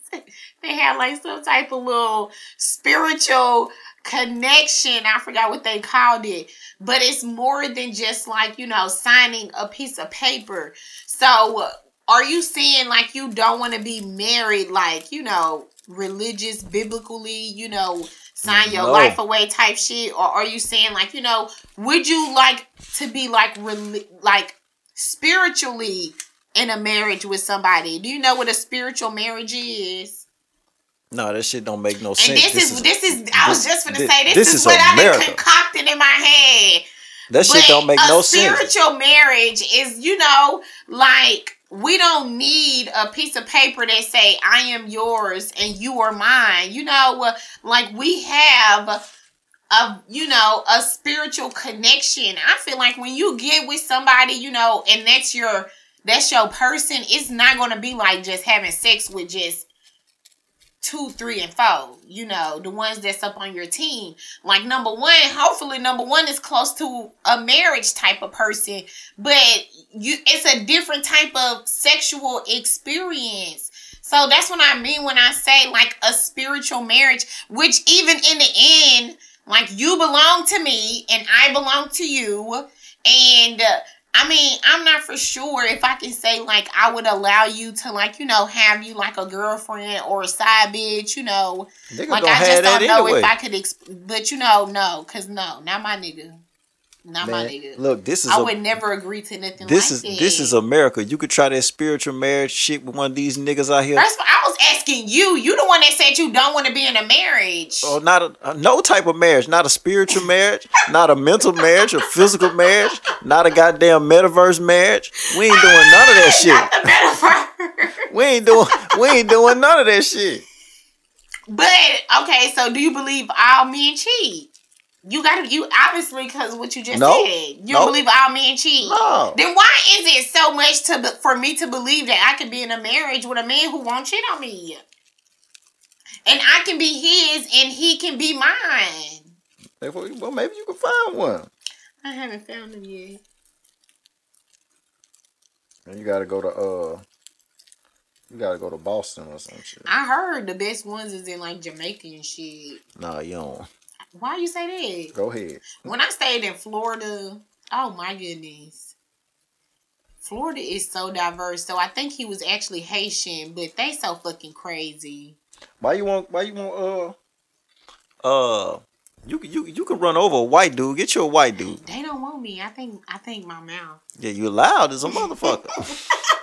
they have like some type of little spiritual connection. I forgot what they called it. But it's more than just like, you know, signing a piece of paper. So are you saying like you don't want to be married like, you know, religious, biblically, you know, sign your No. life away type shit? Or are you saying like, you know, would you like to be like reli- like spiritually in a marriage with somebody? Do you know what a spiritual marriage is? No, that shit don't make no And sense. this, is, this is I was just gonna thi- say this, this is, is what I done America. concocted in my head. that shit don't make no sense. spiritual marriage is, you know, like we don't need a piece of paper that say I am yours and you are mine. You know, like we have a you know a spiritual connection. I feel like when you get with somebody, you know, and that's your that's your person, it's not gonna be like just having sex with just two, three, and four. You know, the ones that's up on your team. Like number one, hopefully number one is close to a marriage type of person, but you it's a different type of sexual experience. So that's what I mean when I say like a spiritual marriage, which even in the end, like you belong to me and I belong to you. And uh, I mean, I'm not for sure if I can say like I would allow you to like, you know, have you like a girlfriend or a side bitch, you know. Niggas Like I just don't know anyway. if I could, exp- but you know, no, cause no, not my nigga, not my nigga. look, this is I a, would never agree to nothing this like is that. this is America. You could try that spiritual marriage shit with one of these niggas out here. First of all, I was asking you. You the one that said you don't want to be in a marriage. Oh, not a, uh, no type of marriage, not a spiritual marriage, not a mental marriage, a physical marriage, not a goddamn metaverse marriage. We ain't doing none of that shit. We ain't doing we ain't doing none of that shit. but okay, so do you believe all men cheat? You gotta you obviously because what you just No. said. You No. don't believe all men cheat. No. Then why is it so much to for me to believe that I could be in a marriage with a man who won't cheat on me? And I can be his and he can be mine. Well, maybe you can find one. I haven't found him yet. And you gotta go to uh, you gotta go to Boston or some shit. I heard the best ones is in like Jamaica and shit. Nah, you don't. Why you say that? Go ahead. When I stayed in Florida, oh my goodness. Florida is so diverse. So I think he was actually Haitian, but they so fucking crazy. Why you want? Why you want? Uh, uh, you can you you can run over a white dude. Get you a white dude. They don't want me. I think I think my mouth. Yeah, you loud as a motherfucker.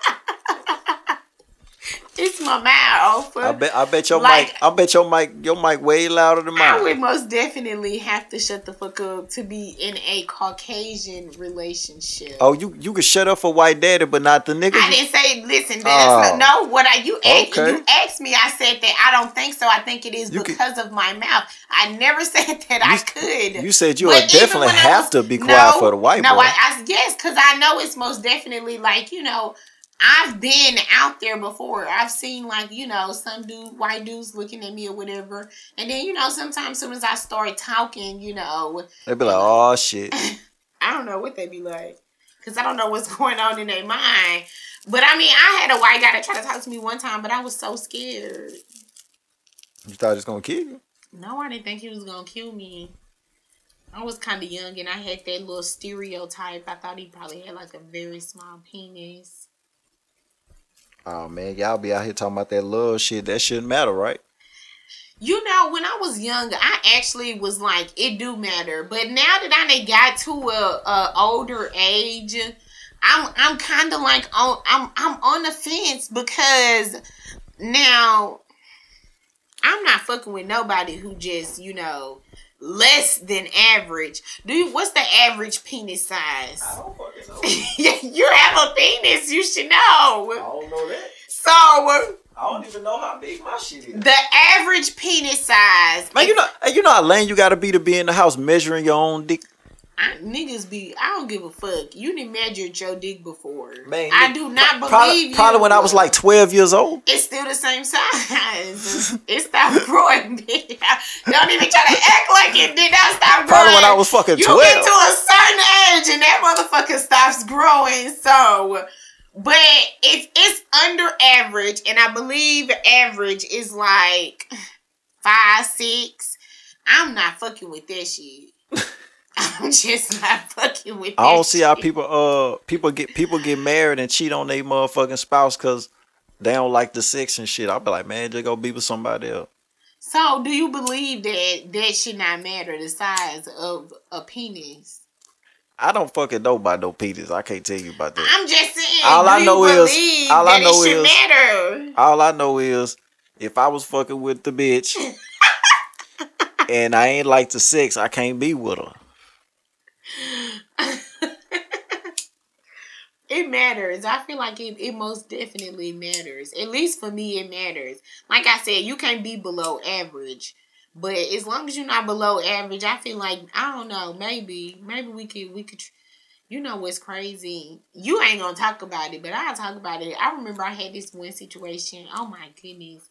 It's my mouth. I bet I bet your Like- mic I bet your mic your mic way louder than I mine. would most definitely have to shut the fuck up to be in a Caucasian relationship. Oh, you you can shut up for white daddy, but not the nigga. I didn't say listen. That's Oh. no, what I you asked, Okay. you asked me. I said that I don't think so. I think it is You because of my mouth. I never said that I could. You said you would definitely when have was- to be quiet No, for the white no, boy. I, I yes, because I know it's most definitely like you know. I've been out there before. I've seen like you know some dude, white dudes looking at me or whatever, and then you know sometimes as soon as I start talking, you know, They'd be like, "Oh shit." I don't know what they be like. Cause I don't know what's going on in their mind. But I mean, I had a white guy that tried to talk to me one time, but I was so scared. You thought he was gonna kill you? No, I didn't think he was gonna kill me. I was kind of young and I had that little stereotype. I thought he probably had like a very small penis. Oh man, y'all be out here talking about that love shit. That shouldn't matter, right? You know, when I was young, I actually was like, it do matter. But now that I got to a, a older age, I'm I'm kind of like on I'm I'm on the fence because now I'm not fucking with nobody who just you know less than average. Do you? What's the average penis size? I don't fucking know. you have a penis. You should know. I don't know that. So uh, I don't even know how big my shit is. the average penis size. Man, you know, hey, you know how lame you gotta be to be in the house measuring your own dick. I, niggas be, I don't give a fuck. You didn't measure your dick before. Man, I do not pro- believe probably, you. Probably when I was like twelve years old. it's still the same size. it stopped growing. don't even try to act like it did not stop growing. Probably when I was fucking you twelve. get to a certain age and that motherfucker stops growing. So, but it's it's under average, and I believe average is like five six. I'm not fucking with that shit. I'm just not fucking with. I don't see how people uh people get people get married and cheat on their motherfucking spouse because they don't like the sex and shit. I'll be like, man, just go be with somebody else. So, do you believe that that should not matter the size of a penis? I don't fucking know about no penis. I can't tell you about that. I'm just saying. All I know is- all I know it should is- matter. All I know is if I was fucking with the bitch and I ain't like the sex, I can't be with her. It matters. I feel like it, it most definitely matters. At least for me, it matters. Like I said, you can't be below average. But as long as you're not below average, I feel like I don't know. Maybe, maybe we could, we could. You know what's crazy? You ain't gonna talk about it, but I'll talk about it. I remember I had this one situation. Oh my goodness.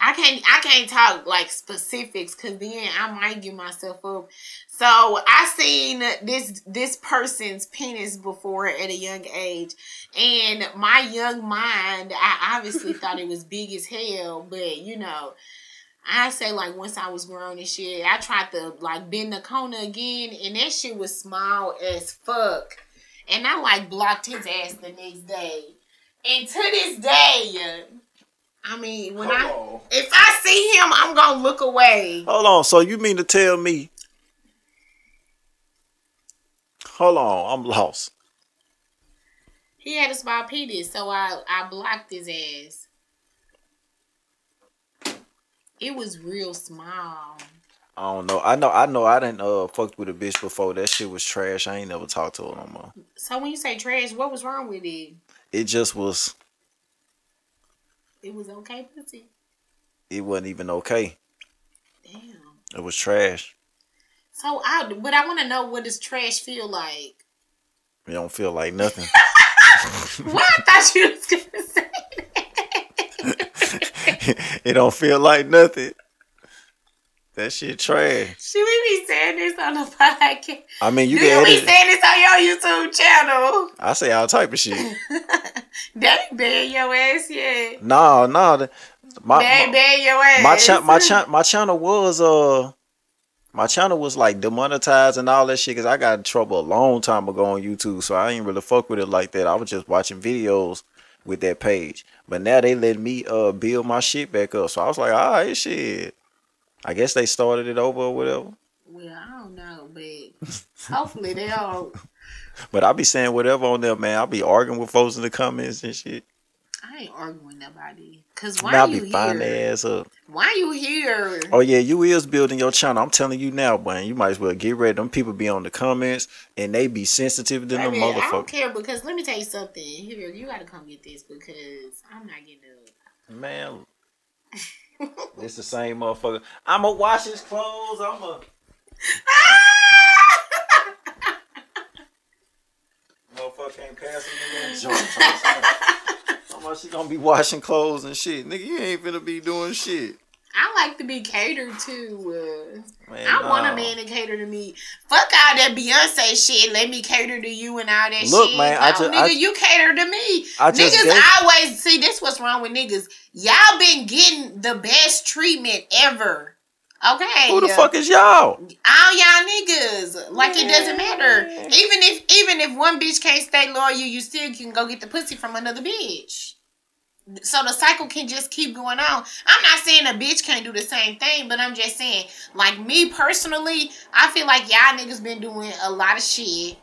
I can't I can't talk like specifics because then I might give myself up. So I seen this this person's penis before at a young age, and my young mind, I obviously thought it was big as hell. But you know, I say like once I was grown and shit, I tried to like bend the corner again, and that shit was small as fuck. And I like blocked his ass the next day. And to this day, I mean, when I on. if I see him, I'm gonna look away. Hold on. So you mean to tell me? Hold on, I'm lost. He had a small penis, so I I blocked his ass. It was real small. I don't know. I know. I know. I didn't uh fucked with a bitch before. That shit was trash. I ain't never talked to her no more. So when you say trash, what was wrong with it? It just was. It was okay, pussy. It wasn't even okay. Damn. It was trash. So I, but I want to know what does trash feel like? It don't feel like nothing. What I thought you was gonna say. it don't feel like nothing. That shit trash. Should we be saying this on the podcast? I mean, you you can be saying this on your YouTube channel? I say all type of shit. they ain't your ass yet. No, no. My They ain't my, ban your ass. my, cha- my, cha- my channel was uh my channel was like demonetized and all that shit because I got in trouble a long time ago on YouTube, so I ain't really fuck with it like that. I was just watching videos with that page, but now they let me uh build my shit back up. So I was like, all right, shit. I guess they started it over or whatever. Well, I don't know, but hopefully they all. But I be saying whatever on there, man. I be arguing with folks in the comments and shit. I ain't arguing with nobody. Cause why Man, I you be finding here? ass up. Why you here? Oh yeah, you is building your channel. I'm telling you now, boy. You might as well get ready. Them people be on the comments and they be sensitive to them Baby, I don't care because let me tell you something. Here, you gotta come get this because I'm not getting up. Man, this the same motherfucker. I'ma wash his clothes. I'ma. Motherfucker can't pass a nigga joint. Talking about she gonna be washing clothes and shit. Nigga, you ain't finna be doing shit. I like to be catered to. Uh, Man, I want a man to cater to me. Fuck all that Beyonce shit. Let me cater to you and all that Look, shit. man, I No, ju- nigga, I- you cater to me. I just niggas gave- always see this. What's wrong with niggas? Y'all been getting the best treatment ever. Okay. Who the fuck is y'all? all y'all niggas. Like it doesn't matter. Even if even if one bitch can't stay loyal, you still can go get the pussy from another bitch. So the cycle can just keep going on. I'm not saying a bitch can't do the same thing, but I'm just saying, like me personally, I feel like y'all niggas been doing a lot of shit.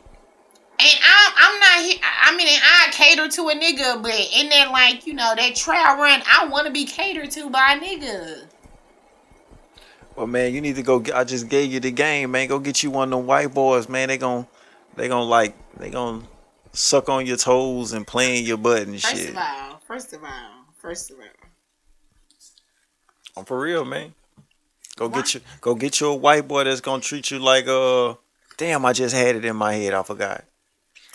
And I'm, I'm not here. I mean, I cater to a nigga, but in that, like, you know, that trial run, I want to be catered to by a nigga. Well, man, you need to go. I just gave you the game, man. Go get you one of them white boys, man. They gon' they gon' like, they gon' suck on your toes and play in your butt and First shit. of all, first of all, first of all. I'm for real, man. Go get you, go get you a white boy that's gonna treat you like uh. Damn, I just had it in my head. I forgot.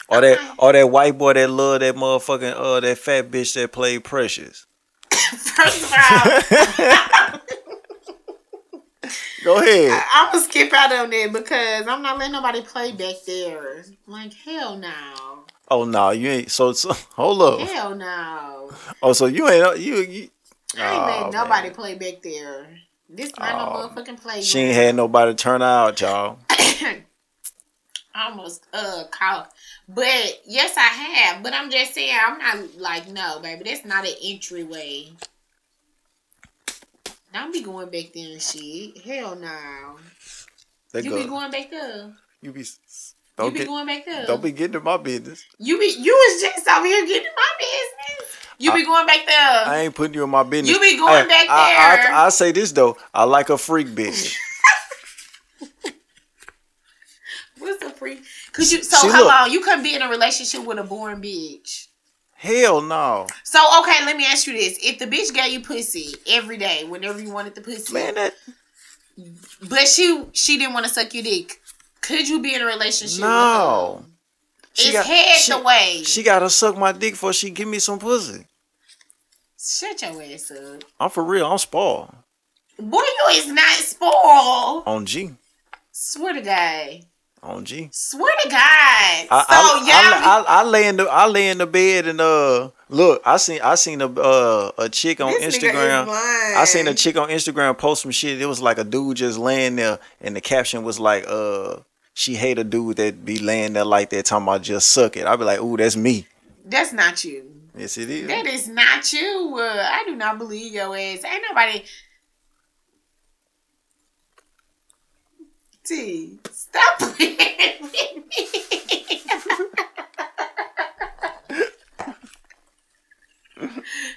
Or that, or that white boy that love that motherfucking uh that fat bitch that played Precious. First of all, Go ahead. I'm gonna skip out on that because I'm not letting nobody play back there. Like hell no, Oh no, you ain't. So, so hold up. hell no. Oh, so you ain't you. you I ain't Aw, letting nobody man. play back there. This not Aw, no motherfucking playground. She ain't had nobody turn out, y'all. I almost uh caught. But yes, I have. But I'm just saying, I'm not like no, baby. That's not an entryway. Don't be going back there and shit. Hell no. They You go. be going back there. you be. Don't be get. going back there. Don't be getting in my business. You be you was just over here getting to my business. You be going back there. I ain't putting you in my business. You be going back I, there. I, I, say this though. I like a freak bitch. What's the free? Could you? So See, hold look. on. You couldn't be in a relationship with a boring bitch. Hell no, So okay, let me ask you this: If the bitch gave you pussy every day, whenever you wanted the pussy, man. That but she she didn't want to suck your dick, could you be in a relationship? no. She It's got- head she- the way. She gotta suck my dick before she give me some pussy. Shut your ass up, I'm for real. I'm spoiled boy. You is not spoiled. on G. Swear to God. On G. Swear to God. I, so I. I, I, I lay in the I lay in the bed and uh look I seen I seen a uh, a chick on this Instagram. I seen a chick on Instagram post some shit. It was like a dude just laying there, and the caption was like, "Uh, she hate a dude that be laying there like that, talking about just suck it." I be like, "Ooh, that's me." That's not you. Yes, it is. That is not you. Uh, I do not believe your ass. Ain't nobody. T, stop playing with me.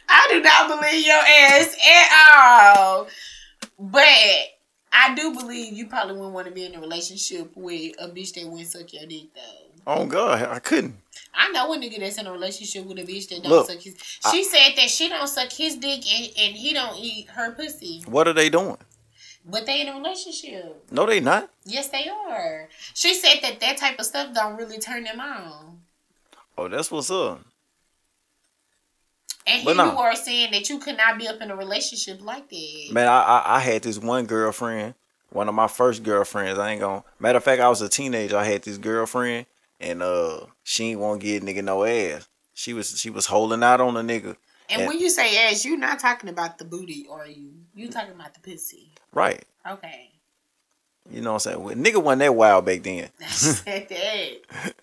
I do not believe your ass at all. But I do believe you probably wouldn't want to be in a relationship with a bitch that wouldn't suck your dick though. Oh God, I couldn't. I know a nigga that's in a relationship with a bitch that don't Look, suck his. She said that she don't suck his dick and, and he don't eat her pussy, What are they doing? But they in a relationship. No, they not. Yes, they are. She said that that type of stuff don't really turn them on. Oh, that's what's up. And But here no. you are saying that you could not be up in a relationship like that. Man, I, I I had this one girlfriend, one of my first girlfriends. I ain't gonna. Matter of fact, I was a teenager. I had this girlfriend, and uh, she ain't want to give nigga no ass. She was she was holding out on a nigga. and and- when you say ass, you're not talking about the booty, are you? You talking about the pussy? Right. Okay. You know what I'm saying? Well, nigga wasn't that wild back then. She said that.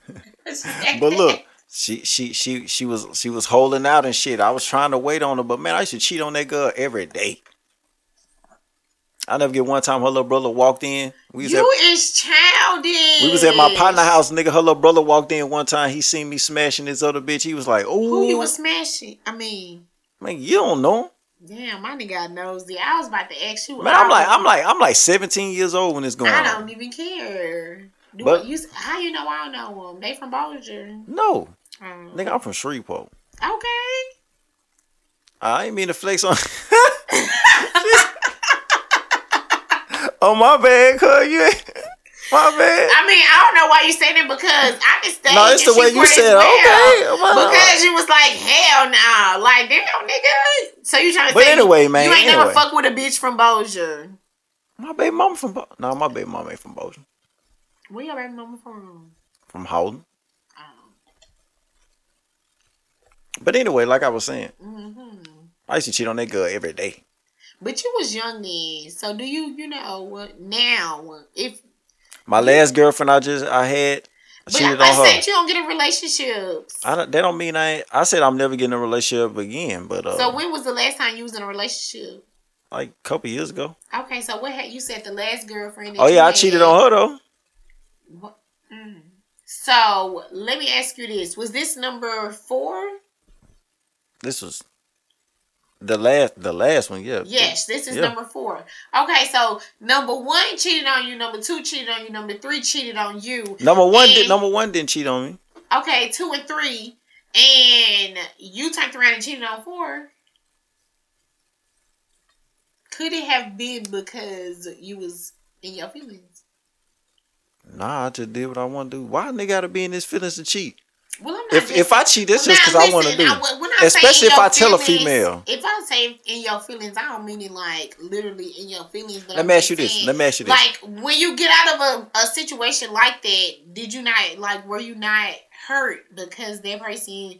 She said But look, she she she she was she was holding out and shit. I was trying to wait on her, but man, I used to cheat on that girl every day. I never get one time her little brother walked in. We was, you at, is childish. we was at my partner house, nigga. Her little brother walked in one time. He seen me smashing this other bitch. He was like, "Oh, Who you was smashing? I mean, Man, you don't know. Damn, my nigga got nosy. I was about to ask you. Man, I'm like, I'm like, I'm like 17 years old when it's going I don't even care. Do But- you, how you know I don't know them? They from Bossier. No, Um, nigga, I'm from Shreveport. okay. I ain't mean to flex on. oh my bad, cuz you. ain't- My bad. I mean, I don't know why you saying it because I can stay. No, it's the way you said. it. Okay, well, Because you was like, hell nah. Like, damn, nigga. So you trying to But say anyway, man, you ain't never anyway. fuck with a bitch from Bossier. my baby mama from. Bo- No, my baby mama ain't from Bossier. Where your baby mama from? From Haughton. Oh. But anyway, like I was saying, hmm I used to cheat on that girl every day. But you was young then, so do you? You know what now? If My last girlfriend I just I had, I but cheated I, on her. said you don't get in relationships. I don't, that don't mean I. I said I'm never getting a relationship again, but uh, so when was the last time you was in a relationship? like a couple years ago. Okay, so what had you said the last girlfriend? Oh yeah, I cheated on her though. What? Mm. So let me ask you this: Was this number four? This was the last, the last one. Yeah. Yes, this is Yeah. number four. Okay, so number one cheated on you, number two cheated on you, number three cheated on you. Number one did. Number one didn't cheat on me. Okay, two and three, and you turned around and cheated on four. Could it have been because you was in your feelings? Nah, I just did what I want to do. Why they gotta be in his feelings to cheat? Well, I'm not. If just- if I cheat, it's Well, just because I want to do. I- when I say Especially if I tell a female. If I say in your feelings, I don't mean it like literally in your feelings. But Let I'm me ask you this. Let me ask you this. Like when you get out of a, a situation like that, did you not like were you not hurt because that person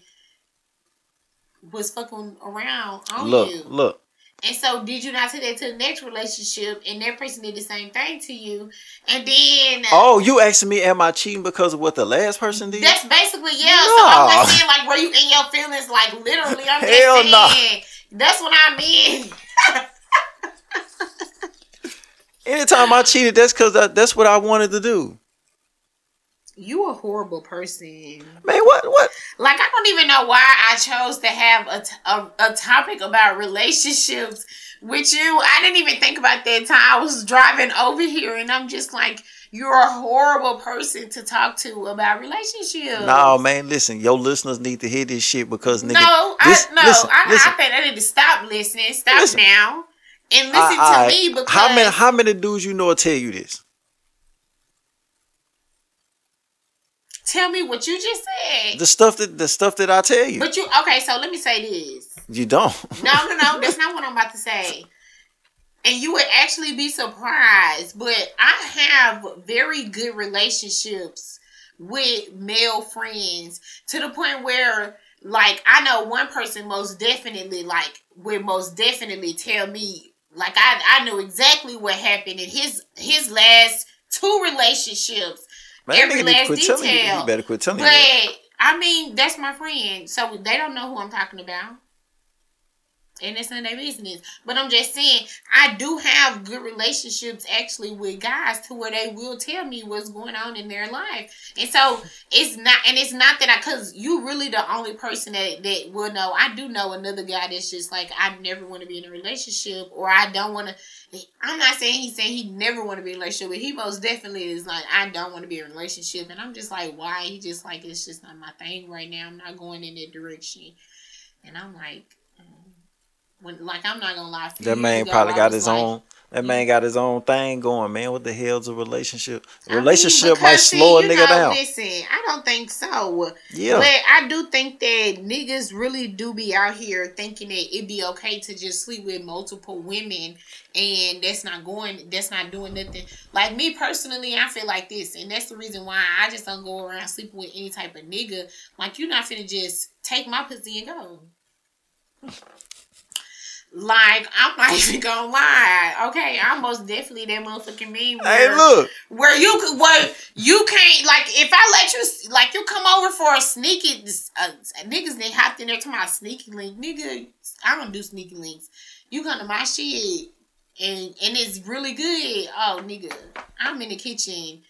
was fucking around on look, you? look. And so did you not take that to the next relationship and that person did the same thing to you? And then uh, Oh, you asking me, am I cheating because of what the last person did? that's basically yeah. So I'm No. not saying like were you in your feelings like literally. I'm just Hell saying no. that's what I mean. Anytime I cheated, that's because that's what I wanted to do. You a horrible person. Man, what, what? Like I don't even know why I chose to have a, t- a, a topic about relationships with you. I didn't even think about that time I was driving over here, and I'm just like, you're a horrible person to talk to about relationships. No, man, listen, your listeners need to hear this shit because nigga. no, this- I no, listen, I, listen. I think I need to stop listening. Stop Listen. now and listen I- to I- me because how many how many dudes you know will tell you this? Tell me what you just said. The stuff that the stuff that I tell you, but you okay? So let me say this. you don't. No, no, no. That's not what I'm about to say. And you would actually be surprised, but I have very good relationships with male friends to the point where, like, I know one person most definitely, like, would most definitely tell me, like, I I know exactly what happened in his his last two relationships. Man, Every nigga need to last telling you. detail. You better quit telling But that. I mean, that's my friend, so they don't know who I'm talking about. And it's of their business. But I'm just saying, I do have good relationships actually with guys to where they will tell me what's going on in their life. And so it's not, and it's not that I, cause you really the only person that, that will know. I do know another guy that's just like, I never want to be in a relationship or I don't want to. I'm not saying he's saying he never want to be in a relationship, but he most definitely is like, I don't want to be in a relationship. And I'm just like, why? He just like, it's just not my thing right now. I'm not going in that direction. And I'm like, when like I'm not gonna lie. That man ago, probably got his like, own. That man got his own thing going, man. What the hell's a relationship? A I mean, relationship might because, see, slow a nigga know, down. Listen, I don't think so. Yeah. But I do think that niggas really do be out here thinking that it'd be okay to just sleep with multiple women and that's not going that's not doing nothing. Like me personally, I feel like this, and that's the reason why I just don't go around sleeping with any type of nigga. Like you're not finna just take my pussy and go. Like I'm not even gonna lie, okay? I'm most definitely that motherfucking mean. Hey, look. where you could where you can't like if I let you like you come over for a sneaky uh, niggas they hopped in there to my sneaky link nigga I don't do sneaky links you come to my shit and and it's really good oh nigga I'm in the kitchen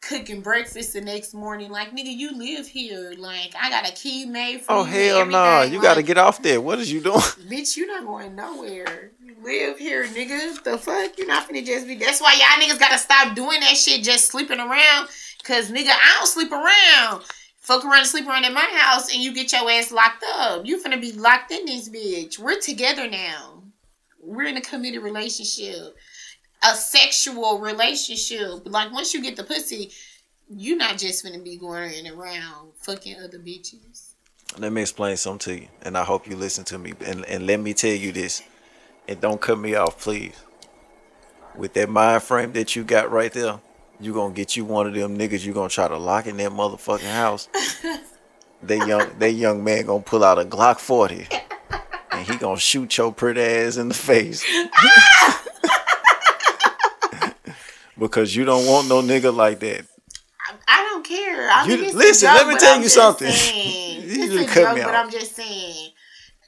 cooking breakfast the next morning. Like, nigga, you live here. Like, I got a key made for Oh you. Oh hell no! everything. You got to get off there. What is you doing? Bitch, you not going nowhere. You live here, nigga. The fuck? You not finna just be. That's why y'all niggas gotta stop doing that shit, just sleeping around. Cause nigga, I don't sleep around. Fuck around and sleep around in my house and you get your ass locked up. You finna be locked in this bitch. We're together now. We're in a committed relationship. A sexual relationship. Like once you get the pussy, you're not just gonna be going around fucking other bitches. Let me explain something to you, and I hope you listen to me. And and let me tell you this, and don't cut me off, please. With that mind frame that you got right there, you gonna get you one of them niggas. You gonna try to lock in that motherfucking house. that young that young man gonna pull out a Glock forty, and he gonna shoot your pretty ass in the face. Ah! Because you don't want no nigga like that. I, I don't care. I You- mean, listen, joke, let me tell I'm you something. saying. You it's just a cut joke, me but. I'm just saying.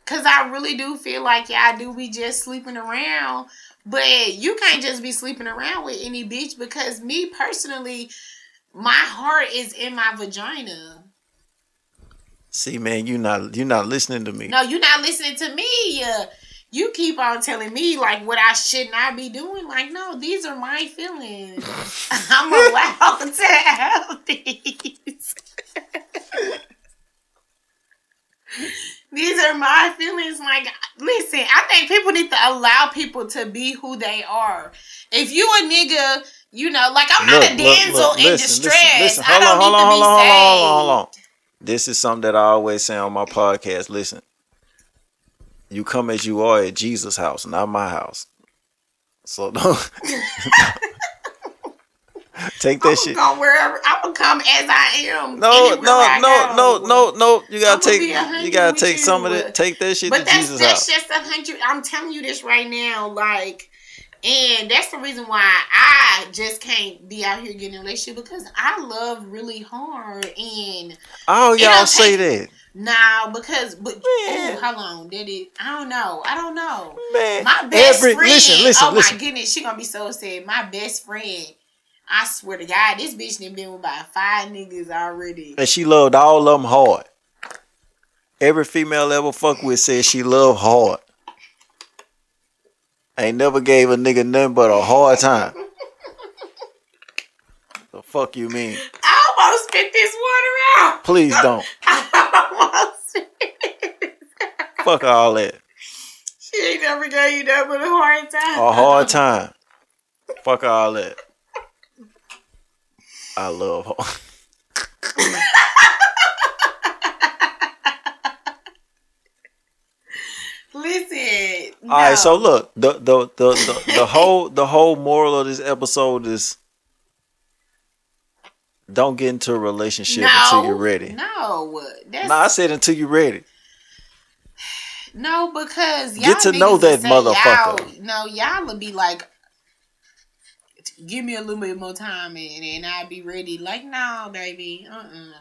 Cause I really do feel like y'all do be just sleeping around, but you can't just be sleeping around with any bitch because me personally, my heart is in my vagina. See, man, you not you not listening to me. No, you're not listening to me. You keep on telling me like what I should not be doing. Like, no, these are my feelings. I'm allowed to have these. these are my feelings. Like, listen, I think people need to allow people to be who they are. If you a nigga, you know, like I'm not a damsel in distress. I don't need to be hold on, hold on, hold on. This is something that I always say on my podcast. Listen, you come as you are at Jesus' house, not my house. So don't take that shit. go wherever. I'm gonna come as I am. No, no, no, no, no, no. You gotta take. be a hundred You gotta take some of it. Take that shit But to that's Jesus' that's house. just a hundred. I'm telling you this right now, like, and that's the reason why I just can't be out here getting in a relationship because I love really hard and Oh, y'all say that, now because but ooh, how long did it? I don't know. I don't know. man. My best Every friend. listen, listen, oh listen. my goodness, she gonna be so sad. My best friend. I swear to God, this bitch done been with about five niggas already. And she loved all of them hard. Every female ever fuck with said she loved hard. Ain't never gave a nigga nothing but a hard time. Fuck you mean? I almost spit this water out. Please don't. I almost spit. Fuck all that. She ain't never gave you that but a hard time. A hard time. Fuck all that. I love hard. Listen. All right, so look, the the the the, the whole the whole moral of this episode is don't get into a relationship until you're ready. No, that's Nah, I said until you're ready. no because y'all Get to know that motherfucker. Y'all, no, y'all would be like, give me a little bit more time and, and I'll be ready. Like, no, baby, uh, uh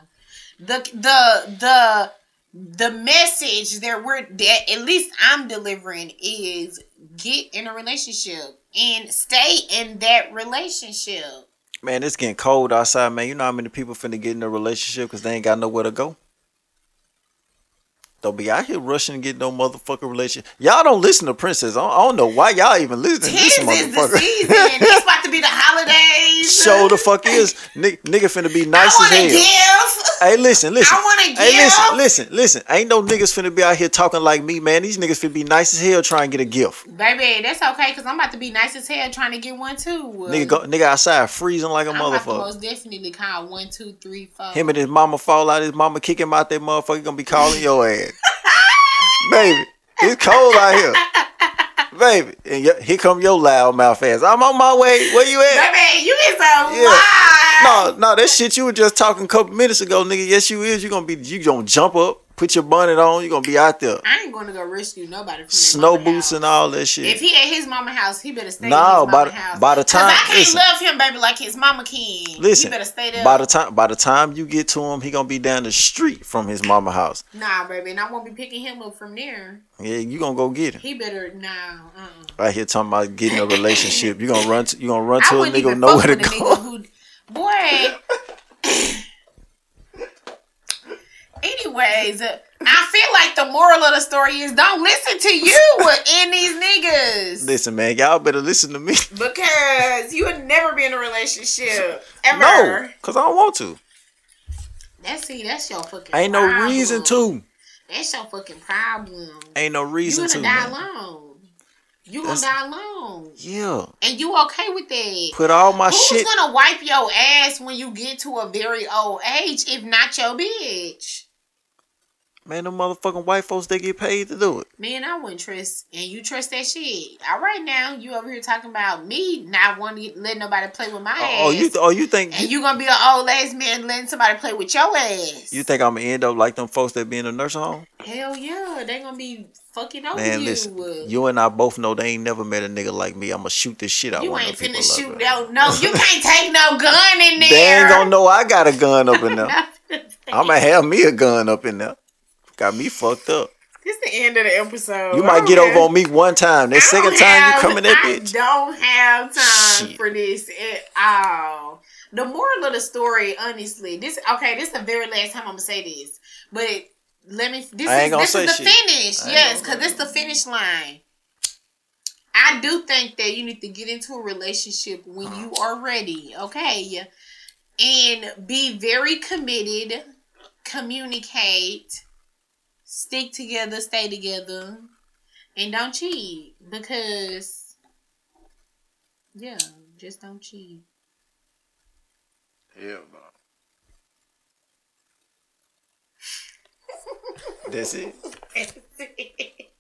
The the the the message that we're that at least I'm delivering is get in a relationship and stay in that relationship. Man, it's getting cold outside, man. You know how many people finna get in a relationship because they ain't got nowhere to go? Don't be out here rushing to get no motherfucking relationship. Y'all don't listen to Princess. I don't, I don't know why y'all even listening to this is the motherfucker. season. it's be the holidays. Show the fuck is. Ni- nigga finna be I nice as want to hell. give. Hey, listen, listen. I wanna Hey, listen, give. listen, listen. Ain't no niggas finna be out here talking like me, man. These niggas finna be nice as hell trying to get a gift. Baby, that's okay because I'm about to be nice as hell trying to get one too. Nigga, go, nigga outside freezing like a I'm motherfucker. most definitely call one, two, three, four. Him and his mama fall out. His mama kick him out. That motherfucker gonna be calling your ass, baby. It's cold out here, baby. And y- here come your loud mouth ass. I'm on my way. Where you at? Baby, you is a Yeah. lie. No, no, that shit you were just talking a couple minutes ago, nigga. Yes, you is. You gonna be. You gonna jump up, put your bonnet on. You're gonna be out there, I ain't to go rescue nobody from snow boots house. and all that shit. If he at his mama house, he better stay No, by mama the- house. by the time- I can't listen. love him, baby, like his mama can. Listen, he better stay there. by the time by the time you get to him, he gonna be down the street from his mama house. nah, baby, and I won't be picking him up from there. Yeah, you gonna go get him. He better nah. Uh-uh. Right here talking about getting a relationship. You gonna run to you gonna run to a nigga nowhere to go. Boy. Anyways, I feel like the moral of the story is don't listen to you and these niggas. Listen, man, y'all better listen to me. Because you would never be in a relationship. Ever. No, cause I don't want to. That's see, that's your fucking Ain't no reason to. That's your fucking problem. Ain't no You reason gonna to. die man. alone. You gonna That's- die alone. Yeah, And you okay with that. put all my Who's shit. Who's gonna wipe your ass when you get to a very old age if not your bitch? Man, them motherfucking white folks they get paid to do it. Man, I wouldn't trust, and you trust that shit. All right, now you over here talking about me not wanting to let nobody play with my ass. Oh, you oh you think and you gonna be an old ass man letting somebody play with your ass? you think I'm gonna end up like them folks that be in the nursing home? Hell yeah, they gonna be fucking over Man, you. listen, you and I both know they ain't never met a nigga like me. I'ma shoot this shit out. You ain't finna shoot no. No, you can't take no gun in there. They ain't gonna know I got a gun up in there. I'ma have me a gun up in there. Got me fucked up. This the end of the episode. You might get over on me one time. The second don't time you have- come in that I bitch. don't have time Shit. for this at all. The moral of the story, honestly, this okay. This is the very last time I'm gonna say this, but let me. This I is this is the shit. finish. Yes, because this the finish line. I do think that you need to get into a relationship when you uh-huh. are ready, okay, and be very committed. Communicate, stick together, stay together, and don't cheat because yeah, just don't cheat. Hell no. That's it.